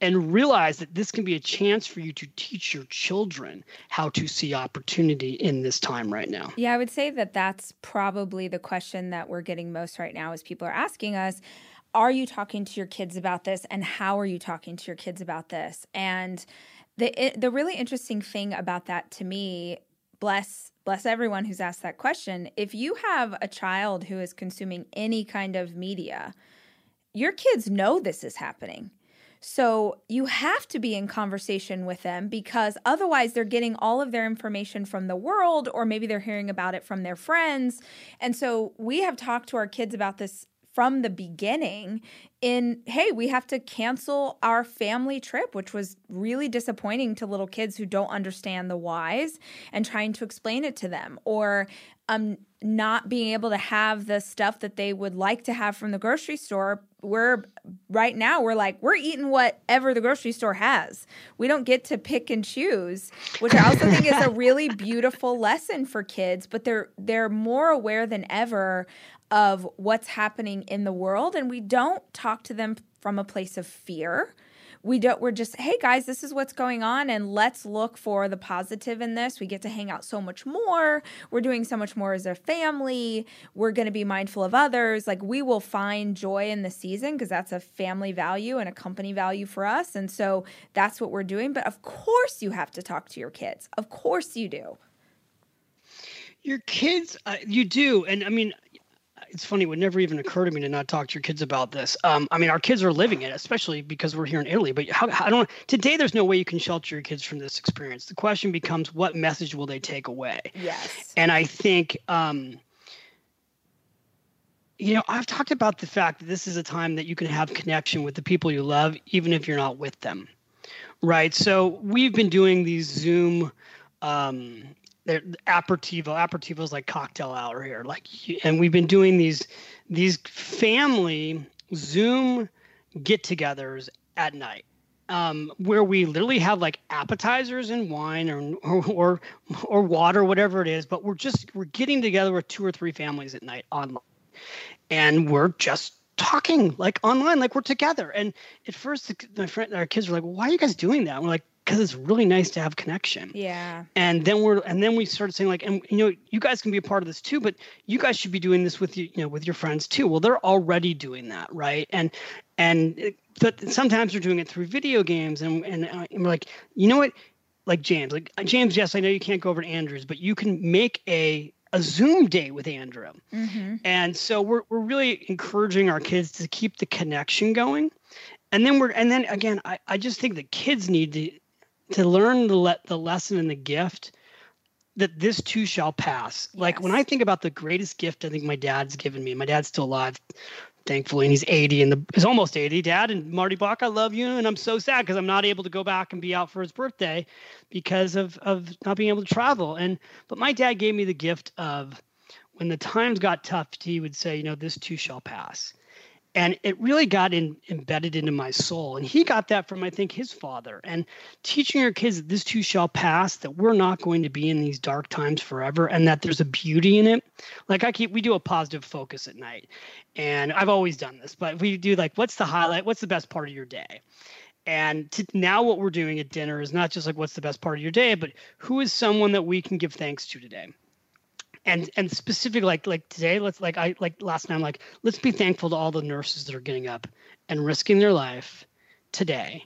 and realize that this can be a chance for you to teach your children how to see opportunity in this time right now. Yeah, I would say that that's probably the question that we're getting most right now is people are asking us, are you talking to your kids about this and how are you talking to your kids about this? And the the really interesting thing about that to me, bless bless everyone who's asked that question. If you have a child who is consuming any kind of media, your kids know this is happening. So you have to be in conversation with them because otherwise they're getting all of their information from the world or maybe they're hearing about it from their friends. And so we have talked to our kids about this from the beginning in hey we have to cancel our family trip which was really disappointing to little kids who don't understand the whys and trying to explain it to them or um not being able to have the stuff that they would like to have from the grocery store we're right now we're like we're eating whatever the grocery store has. We don't get to pick and choose which i also think is a really beautiful lesson for kids but they're they're more aware than ever of what's happening in the world and we don't talk to them from a place of fear we don't we're just hey guys this is what's going on and let's look for the positive in this. We get to hang out so much more. We're doing so much more as a family. We're going to be mindful of others. Like we will find joy in the season because that's a family value and a company value for us and so that's what we're doing. But of course you have to talk to your kids. Of course you do. Your kids uh, you do. And i mean it's funny. It would never even occur to me to not talk to your kids about this. Um, I mean, our kids are living it, especially because we're here in Italy. But how, how, I don't today. There's no way you can shelter your kids from this experience. The question becomes, what message will they take away? Yes. And I think, um, you know, I've talked about the fact that this is a time that you can have connection with the people you love, even if you're not with them. Right. So we've been doing these Zoom. Um, they're aperitivo aperitivo is like cocktail hour here like and we've been doing these these family zoom get-togethers at night um, where we literally have like appetizers and wine or, or, or or water, whatever it is. But we're just we're getting together with two or three families at night online, and we're just talking like online, like we're together. And at first, my friend, our kids were like, "Why are you guys doing that?" And we're like, "Because it's really nice to have connection." Yeah. And then we're and then we started saying like, and you know, you guys can be a part of this too, but you guys should be doing this with you, you know, with your friends too. Well, they're already doing that, right? And and but sometimes they're doing it through video games and and, uh, and we're like you know what like james like uh, james yes i know you can't go over to andrew's but you can make a a zoom day with andrew mm-hmm. and so we're, we're really encouraging our kids to keep the connection going and then we're and then again i, I just think the kids need to to learn the let the lesson and the gift that this too shall pass. Yes. Like when I think about the greatest gift I think my dad's given me, my dad's still alive, thankfully, and he's 80 and the he's almost 80. Dad and Marty Bach, I love you, and I'm so sad because I'm not able to go back and be out for his birthday because of of not being able to travel. And but my dad gave me the gift of when the times got tough, he would say, you know, this too shall pass and it really got in, embedded into my soul. And he got that from i think his father. And teaching our kids that this too shall pass that we're not going to be in these dark times forever and that there's a beauty in it. Like i keep we do a positive focus at night. And i've always done this but we do like what's the highlight? What's the best part of your day? And to, now what we're doing at dinner is not just like what's the best part of your day but who is someone that we can give thanks to today and and specifically like like today let's like i like last night i'm like let's be thankful to all the nurses that are getting up and risking their life today.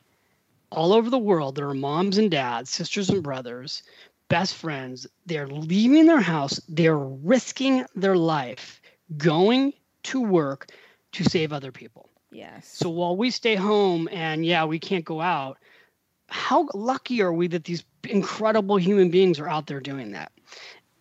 All over the world there are moms and dads sisters and brothers best friends. They're leaving their house. They're risking their life going to work to save other people. Yes. So while we stay home and yeah we can't go out how lucky are we that these incredible human beings are out there doing that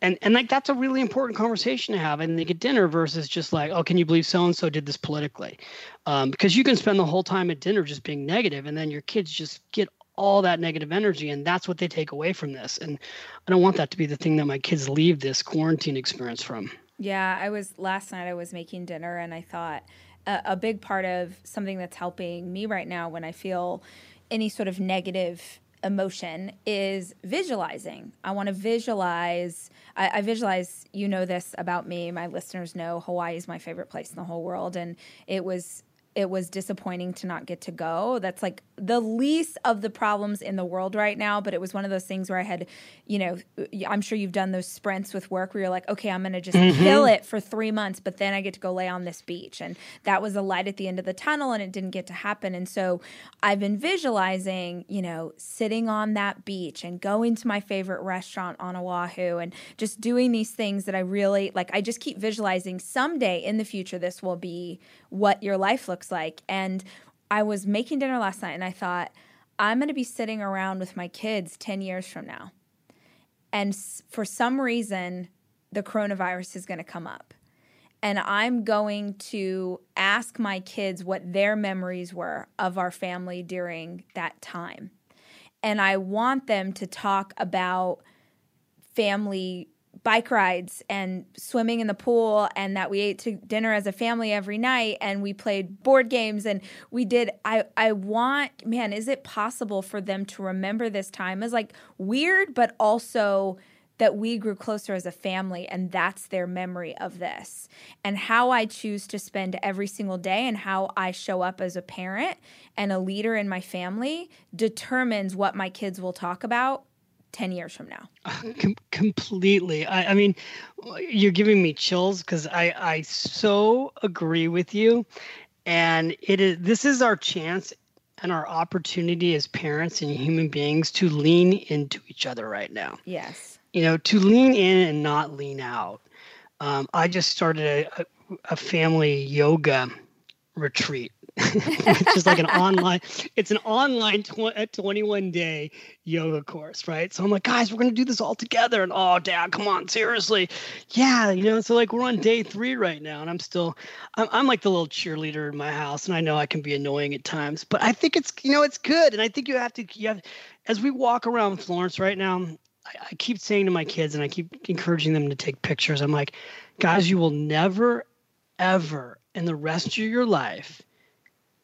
and and like that's a really important conversation to have. And they get dinner versus just like oh can you believe so and so did this politically? Um, because you can spend the whole time at dinner just being negative and then your kids just get all that negative energy and that's what they take away from this. And i don't want that to be the thing that my kids leave this quarantine experience from. Yeah i was last night i was making dinner and i thought a, a big part of something that's helping me right now when i feel any sort of negative emotion is visualizing. I want to visualize. I, I, visualize. You know this about me. My listeners know Hawaii is my favorite place in the whole world, and it was it was disappointing to not get to go. That's like the least of the problems in the world right now. But it was one of those things where I had, you know, I'm sure you've done those sprints with work where you're like, okay, I'm going to just mm-hmm. kill it for three months, but then I get to go lay on this beach. And that was a light at the end of the tunnel and it didn't get to happen. And so I've been visualizing, you know, sitting on that beach and going to my favorite restaurant on Oahu and just doing these things that I really like. I just keep visualizing someday in the future, this will be what your life looks like. And I was making dinner last night and I thought, I'm going to be sitting around with my kids 10 years from now. And for some reason, the coronavirus is going to come up. And I'm going to ask my kids what their memories were of our family during that time. And I want them to talk about family bike rides and swimming in the pool and that we ate to dinner as a family every night and we played board games and we did I I want man is it possible for them to remember this time as like weird but also that we grew closer as a family and that's their memory of this and how i choose to spend every single day and how i show up as a parent and a leader in my family determines what my kids will talk about 10 years from now. Com- completely. I, I, mean you're giving me chills because i i so agree with you. And it is this is our chance and our opportunity as parents and human beings to lean into each other right now. Yes. You know to lean in and not lean out. Um, i just started a, a family yoga retreat which is like an online it's an online tw- 21 day yoga course right? So i'm like guys we're gonna do this all together. And oh dad come on seriously. Yeah you know so like we're on day three right now and i'm still I'm, I'm like the little cheerleader in my house and i know i can be annoying at times but i think it's you know it's good and i think you have to you have as we walk around florence right now I, I keep saying to my kids and i keep encouraging them to take pictures i'm like guys you will never ever in the rest of your life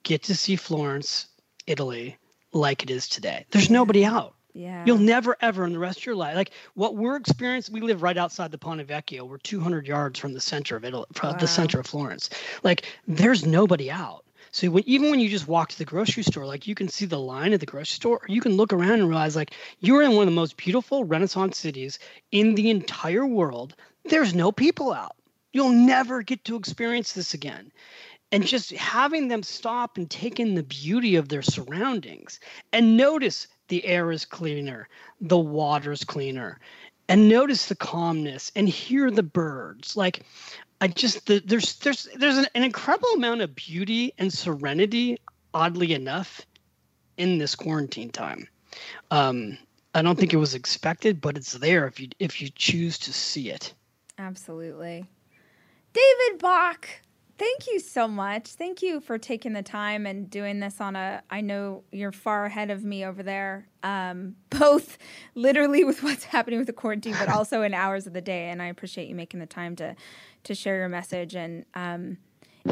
get to see Florence, Italy, like it is today. There's nobody out. Yeah. You'll never ever in the rest of your life like what we're experiencing. We live right outside the Ponte Vecchio. We're 200 yards from the center of Italy, from Wow. the center of Florence. Like there's nobody out. So when, even when you just walk to the grocery store, like you can see the line at the grocery store, or you can look around and realize like you're in one of the most beautiful Renaissance cities in the entire world. There's no people out. You'll never get to experience this again. And just having them stop and take in the beauty of their surroundings and notice the air is cleaner, the water's cleaner, and notice the calmness and hear the birds. Like I just the, there's there's there's an, an incredible amount of beauty and serenity, oddly enough, in this quarantine time. Um, I don't think it was expected, but it's there if you if you choose to see it. Absolutely. David Bach, thank you so much. Thank you for taking the time and doing this on a. I know you're far ahead of me over there, um, both literally with what's happening with the quarantine, but also in hours of the day. And I appreciate you making the time to to share your message. And um,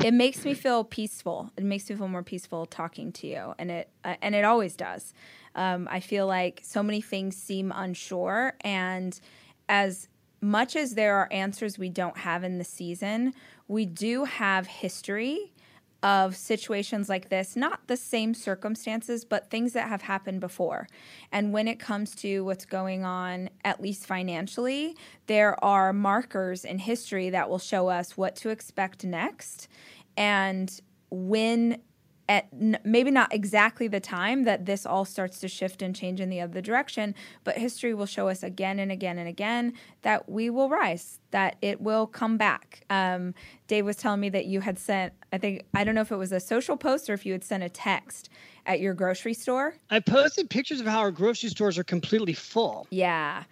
it makes me feel peaceful. It makes me feel more peaceful talking to you, and it uh, and it always does. Um, I feel like so many things seem unsure, and as much as there are answers we don't have in the season, we do have history of situations like this, not the same circumstances, but things that have happened before. And when it comes to what's going on, at least financially, there are markers in history that will show us what to expect next and when at n- maybe not exactly the time that this all starts to shift and change in the other direction, but history will show us again and again and again that we will rise, that it will come back. Um, Dave was telling me that you had sent, I think, I don't know if it was a social post or if you had sent a text at your grocery store. I posted pictures of how our grocery stores are completely full. Yeah.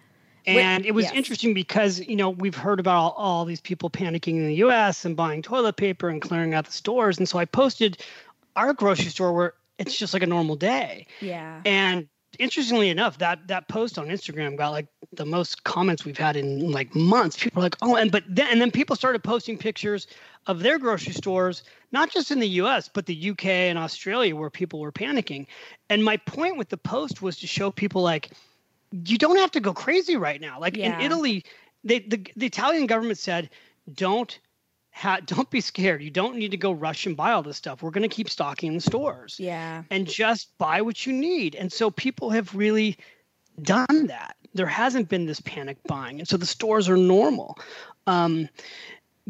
And it was yes. interesting because, you know, we've heard about all, all these people panicking in the US and buying toilet paper and clearing out the stores. And so I posted our grocery store where it's just like a normal day. Yeah. And interestingly enough, that that post on Instagram got like the most comments we've had in like months. People are like, oh, and but then and then people started posting pictures of their grocery stores, not just in the US, but the UK and Australia where people were panicking. And my point with the post was to show people like you don't have to go crazy right now. Like Yeah. in Italy, they the, the Italian government said, don't ha- don't be scared. You don't need to go rush and buy all this stuff. We're going to keep stocking the stores Yeah. and just buy what you need. And so people have really done that. There hasn't been this panic buying, and so the stores are normal. Um,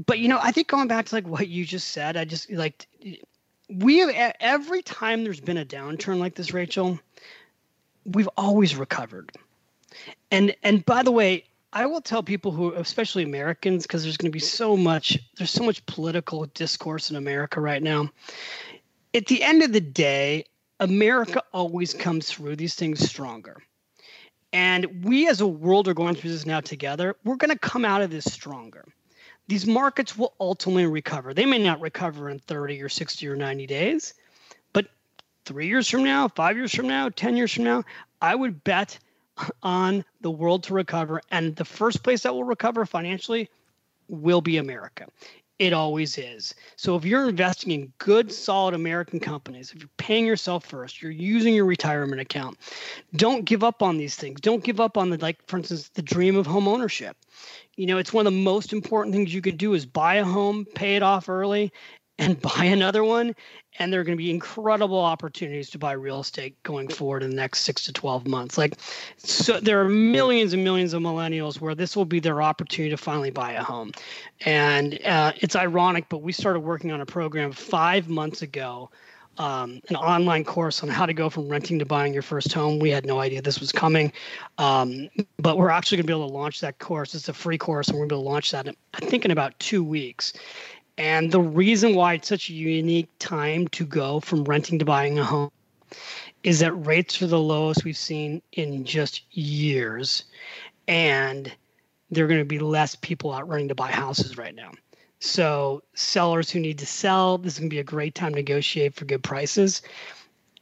but you know, I think going back to like what you just said, I just like we have every time there's been a downturn like this, Rachel, we've always recovered. And and by the way, I will tell people who, especially Americans, because there's going to be so much there's so much political discourse in America right now. At the end of the day, America always comes through these things stronger. And we as a world are going through this now together. We're going to come out of this stronger. These markets will ultimately recover. They may not recover in 30 or 60 or 90 days, but three years from now, five years from now, 10 years from now, I would bet on the world to recover. And the first place that will recover financially will be America. It always is. So if you're investing in good, solid American companies, if you're paying yourself first, you're using your retirement account, don't give up on these things. Don't give up on the like, for instance, the dream of home ownership. You know, it's one of the most important things you can do is buy a home, pay it off early, and buy another one. And there are going to be incredible opportunities to buy real estate going forward in the next six to 12 months. Like, so there are millions and millions of millennials where this will be their opportunity to finally buy a home. And uh, it's ironic, but we started working on a program five months ago. Um, an online course on how to go from renting to buying your first home. We had no idea this was coming, um, but we're actually going to be able to launch that course. It's a free course, and we're going to be able to launch that, in, I think, in about two weeks. And the reason why it's such a unique time to go from renting to buying a home is that rates are the lowest we've seen in just years. And there are going to be less people out running to buy houses right now. So, sellers who need to sell, this is going to be a great time to negotiate for good prices.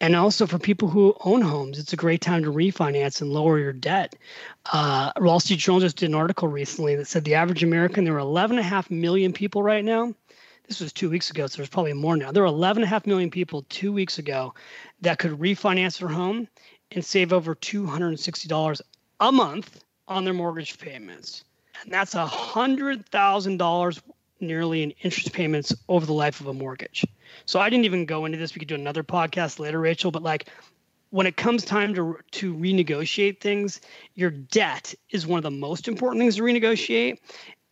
And also for people who own homes, it's a great time to refinance and lower your debt. Uh, Wall Street Journal just did an article recently that said the average American, there are 11.5 million people right now this was two weeks ago, so there's probably more now. There were 11.5 million people two weeks ago that could refinance their home and save over $260 a month on their mortgage payments. And that's $100,000 nearly in interest payments over the life of a mortgage. So I didn't even go into this. We could do another podcast later, Rachel, but like when it comes time to to renegotiate things, your debt is one of the most important things to renegotiate.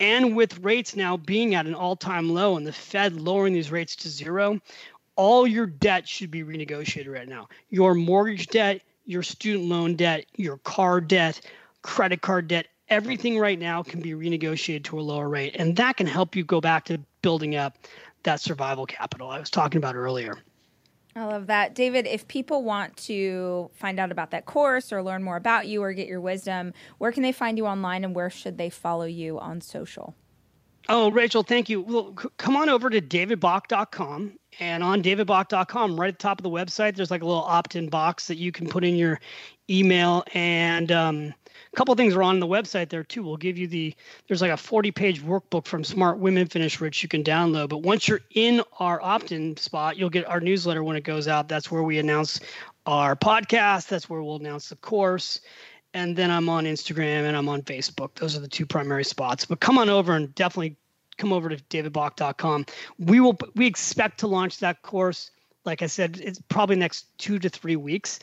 And with rates now being at an all-time low and the Fed lowering these rates to zero, all your debt should be renegotiated right now. Your mortgage debt, your student loan debt, your car debt, credit card debt, everything right now can be renegotiated to a lower rate. And that can help you go back to building up that survival capital I was talking about earlier. I love that. David, if people want to find out about that course or learn more about you or get your wisdom, where can they find you online and where should they follow you on social? Oh, Rachel, thank you. Well, c- come on over to davidbach.com. And on davidbach.com, right at the top of the website, there's like a little opt in box that you can put in your email and um, a couple things are on the website there too. We'll give you the there's like a 40 page workbook from Smart Women Finish Rich you can download. But once you're in our opt-in spot, you'll get our newsletter when it goes out. That's where we announce our podcast. That's where we'll announce the course. And then I'm on Instagram and I'm on Facebook. Those are the two primary spots. But come on over and definitely come over to davidbach.com. We will we expect to launch that course like I said, it's probably next two to three weeks,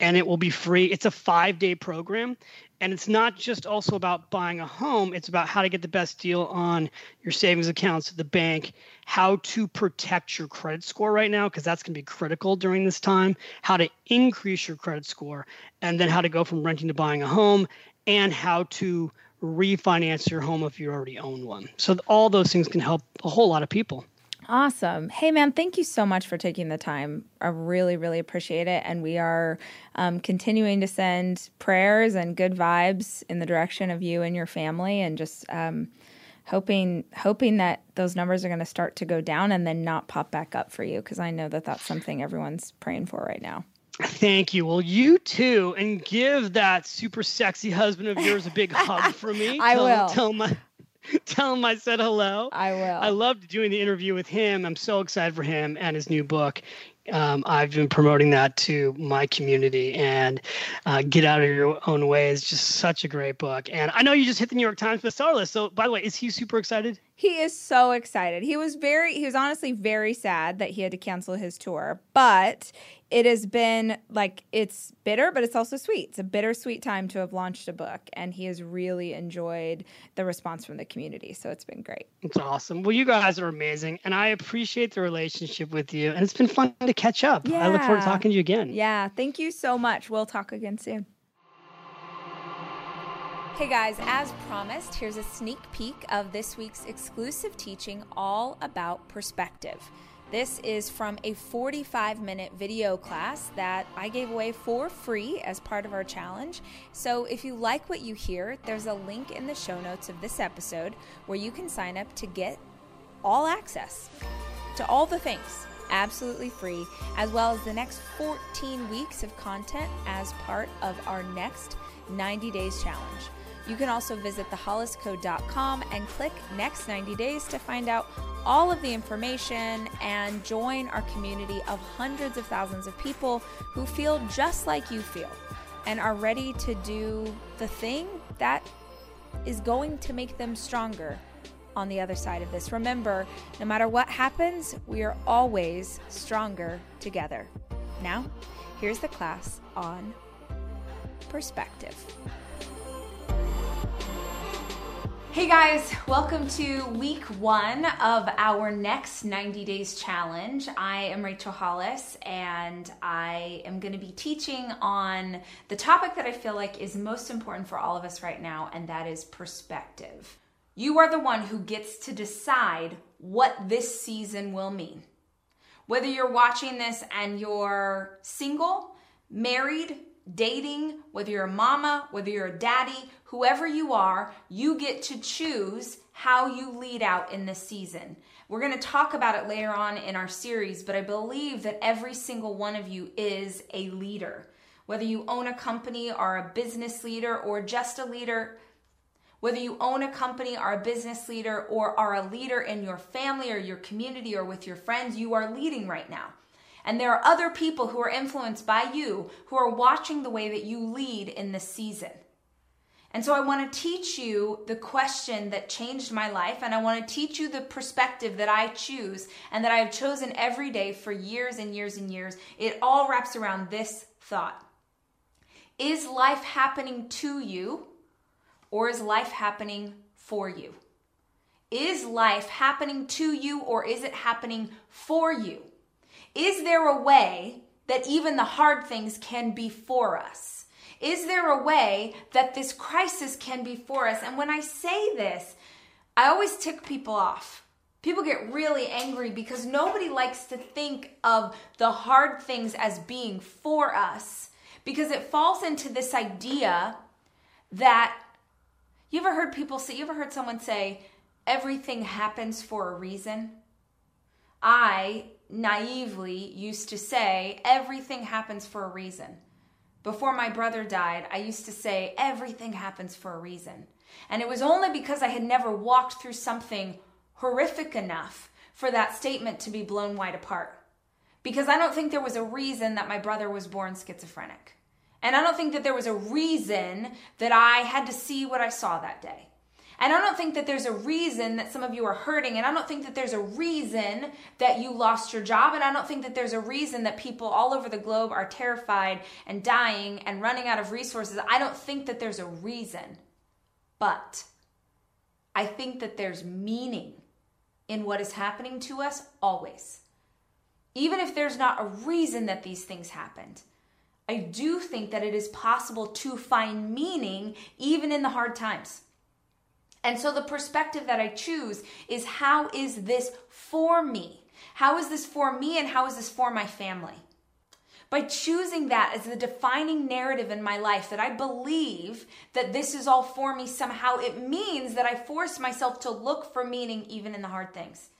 and it will be free. It's a five day program, and it's not just also about buying a home, it's about how to get the best deal on your savings accounts at the bank, how to protect your credit score right now, because that's going to be critical during this time, how to increase your credit score, and then how to go from renting to buying a home, and how to refinance your home if you already own one. So, all those things can help a whole lot of people. Awesome. Hey, man, thank you so much for taking the time. I really, really appreciate it. And we are um, continuing to send prayers and good vibes in the direction of you and your family, and just um, hoping hoping that those numbers are going to start to go down and then not pop back up for you, because I know that that's something everyone's praying for right now. Thank you. Well, you too, and give that super sexy husband of yours a big hug for me. I tell, will. Tell my tell him I said hello. I will. I loved doing the interview with him. I'm so excited for him and his new book. Um, I've been promoting that to my community and uh, Get Out of Your Own Way is just such a great book. And I know you just hit the New York Times bestseller list. So, by the way, is he super excited? He is so excited. He was very, he was honestly very sad that he had to cancel his tour, but it has been like it's bitter, but it's also sweet. It's a bittersweet time to have launched a book, and he has really enjoyed the response from the community. So it's been great. It's awesome. Well, you guys are amazing, and I appreciate the relationship with you, and it's been fun to catch up. Yeah. I look forward to talking to you again. Yeah, thank you so much. We'll talk again soon. Hey guys, as promised, here's a sneak peek of this week's exclusive teaching all about perspective. This is from a 45 minute video class that I gave away for free as part of our challenge. So if you like what you hear, there's a link in the show notes of this episode where you can sign up to get all access to all the things absolutely free, as well as the next 14 weeks of content as part of our next 90 days challenge. You can also visit theholliscode.com and click Next 90 Days to find out all of the information and join our community of hundreds of thousands of people who feel just like you feel and are ready to do the thing that is going to make them stronger on the other side of this. Remember, no matter what happens, we are always stronger together. Now, here's the class on perspective. Hey guys, welcome to week one of our next 90 days challenge. I am Rachel Hollis and I am going to be teaching on the topic that I feel like is most important for all of us right now, and that is perspective. You are the one who gets to decide what this season will mean. Whether you're watching this and you're single, married, dating, whether you're a mama, whether you're a daddy, whoever you are, you get to choose how you lead out in this season. We're going to talk about it later on in our series, but I believe that every single one of you is a leader. Whether you own a company, are a business leader, or just a leader, Whether you own a company, are a business leader, or are a leader in your family or your community or with your friends, you are leading right now. And there are other people who are influenced by you who are watching the way that you lead in this season. And so I want to teach you the question that changed my life, and I want to teach you the perspective that I choose and that I have chosen every day for years and years and years. It all wraps around this thought Is life happening to you, or is life happening for you? Is life happening to you, or is it happening for you? Is there a way that even the hard things can be for us? Is there a way that this crisis can be for us? And when I say this, I always tick people off. People get really angry because nobody likes to think of the hard things as being for us because it falls into this idea that you ever heard people say, you ever heard someone say, everything happens for a reason? I naively used to say, everything happens for a reason. Before my brother died, I used to say, everything happens for a reason. And it was only because I had never walked through something horrific enough for that statement to be blown wide apart. Because I don't think there was a reason that my brother was born schizophrenic. And I don't think that there was a reason that I had to see what I saw that day. And I don't think that there's a reason that some of you are hurting. And I don't think that there's a reason that you lost your job. And I don't think that there's a reason that people all over the globe are terrified and dying and running out of resources. I don't think that there's a reason. But I think that there's meaning in what is happening to us always. Even if there's not a reason that these things happened, I do think that it is possible to find meaning even in the hard times. And so the perspective that I choose is how is this for me? How is this for me and how is this for my family? By choosing that as the defining narrative in my life, that I believe that this is all for me somehow, it means that I force myself to look for meaning even in the hard things.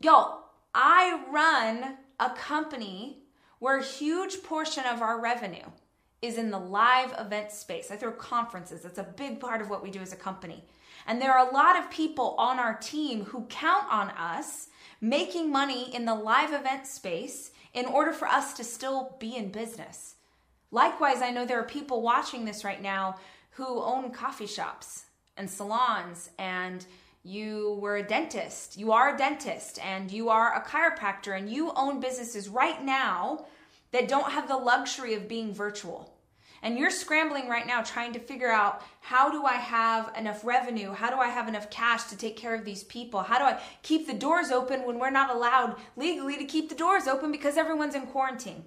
Y'all, I run a company where a huge portion of our revenue is in the live event space. I throw conferences. That's a big part of what we do as a company. And there are a lot of people on our team who count on us making money in the live event space in order for us to still be in business. Likewise, I know there are people watching this right now who own coffee shops and salons and you were a dentist, you are a dentist, and you are a chiropractor, and you own businesses right now that don't have the luxury of being virtual and you're scrambling right now trying to figure out how do I have enough revenue? How do I have enough cash to take care of these people? How do I keep the doors open when we're not allowed legally to keep the doors open because everyone's in quarantine?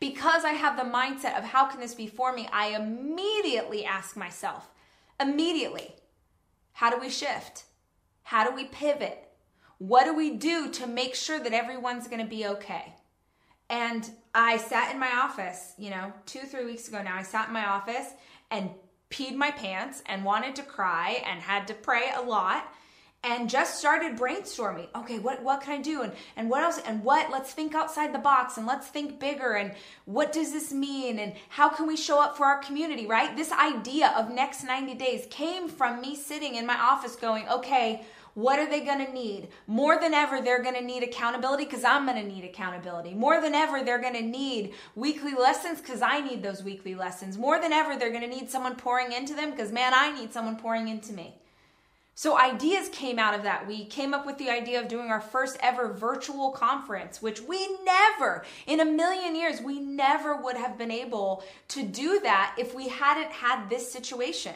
Because I have the mindset of how can this be for me, I immediately ask myself, immediately, how do we shift? How do we pivot? What do we do to make sure that everyone's going to be okay? And I sat in my office, you know, two, three weeks ago now, I sat in my office and peed my pants and wanted to cry and had to pray a lot and just started brainstorming. Okay what what can i do? And and what else? And what? Let's think outside the box and let's think bigger. And what does this mean? And how can we show up for our community right? This idea of next 90 days came from me sitting in my office going okay what are they going to need? More than ever, they're going to need accountability because I'm going to need accountability. More than ever, they're going to need weekly lessons because I need those weekly lessons. More than ever, they're going to need someone pouring into them because, man, I need someone pouring into me. So, ideas came out of that. We came up with the idea of doing our first ever virtual conference, which we never, in a million years, we never would have been able to do that if we hadn't had this situation.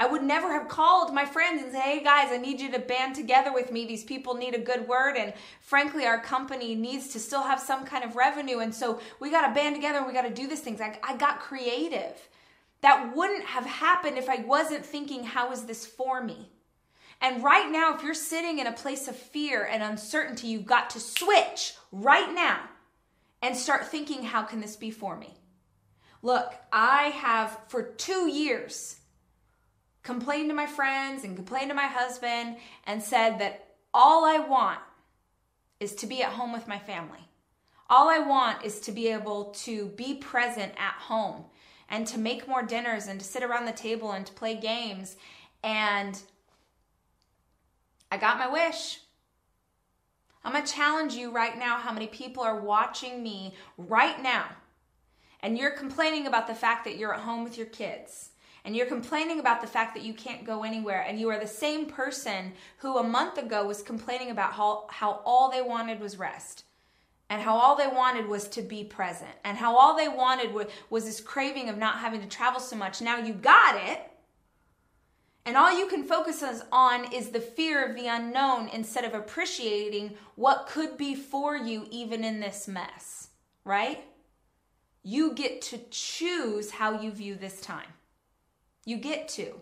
I would never have called my friends and say, hey guys, I need you to band together with me. These people need a good word. And frankly, our company needs to still have some kind of revenue. And so we got to band together and we got to do these things. I, I got creative. That wouldn't have happened if I wasn't thinking, how is this for me? And right now, if you're sitting in a place of fear and uncertainty, you've got to switch right now and start thinking, how can this be for me? Look, I have for two years complained to my friends and complained to my husband and said that all I want is to be at home with my family. All I want is to be able to be present at home and to make more dinners and to sit around the table and to play games. And I got my wish. I'm to challenge you right now how many people are watching me right now. And you're complaining about the fact that you're at home with your kids. And you're complaining about the fact that you can't go anywhere. And you are the same person who a month ago was complaining about how, how all they wanted was rest. And how all they wanted was to be present. And how all they wanted was, was this craving of not having to travel so much. Now you got it. And all you can focus on is the fear of the unknown instead of appreciating what could be for you even in this mess, right? You get to choose how you view this time. You get to.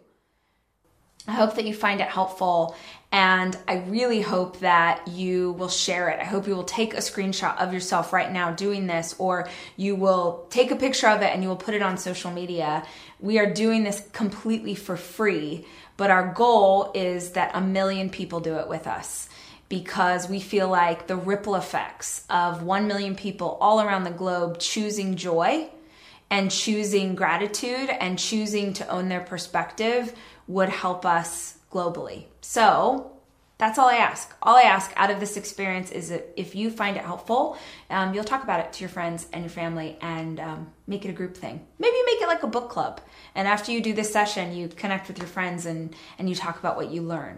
I hope that you find it helpful and I really hope that you will share it. I hope you will take a screenshot of yourself right now doing this or you will take a picture of it and you will put it on social media. We are doing this completely for free, but our goal is that a million people do it with us because we feel like the ripple effects of 1 million people all around the globe choosing joy and choosing gratitude and choosing to own their perspective would help us globally. So that's all I ask. All I ask out of this experience is that if you find it helpful, um, you'll talk about it to your friends and your family and um, make it a group thing. Maybe make it like a book club. And after you do this session, you connect with your friends and, and you talk about what you learned.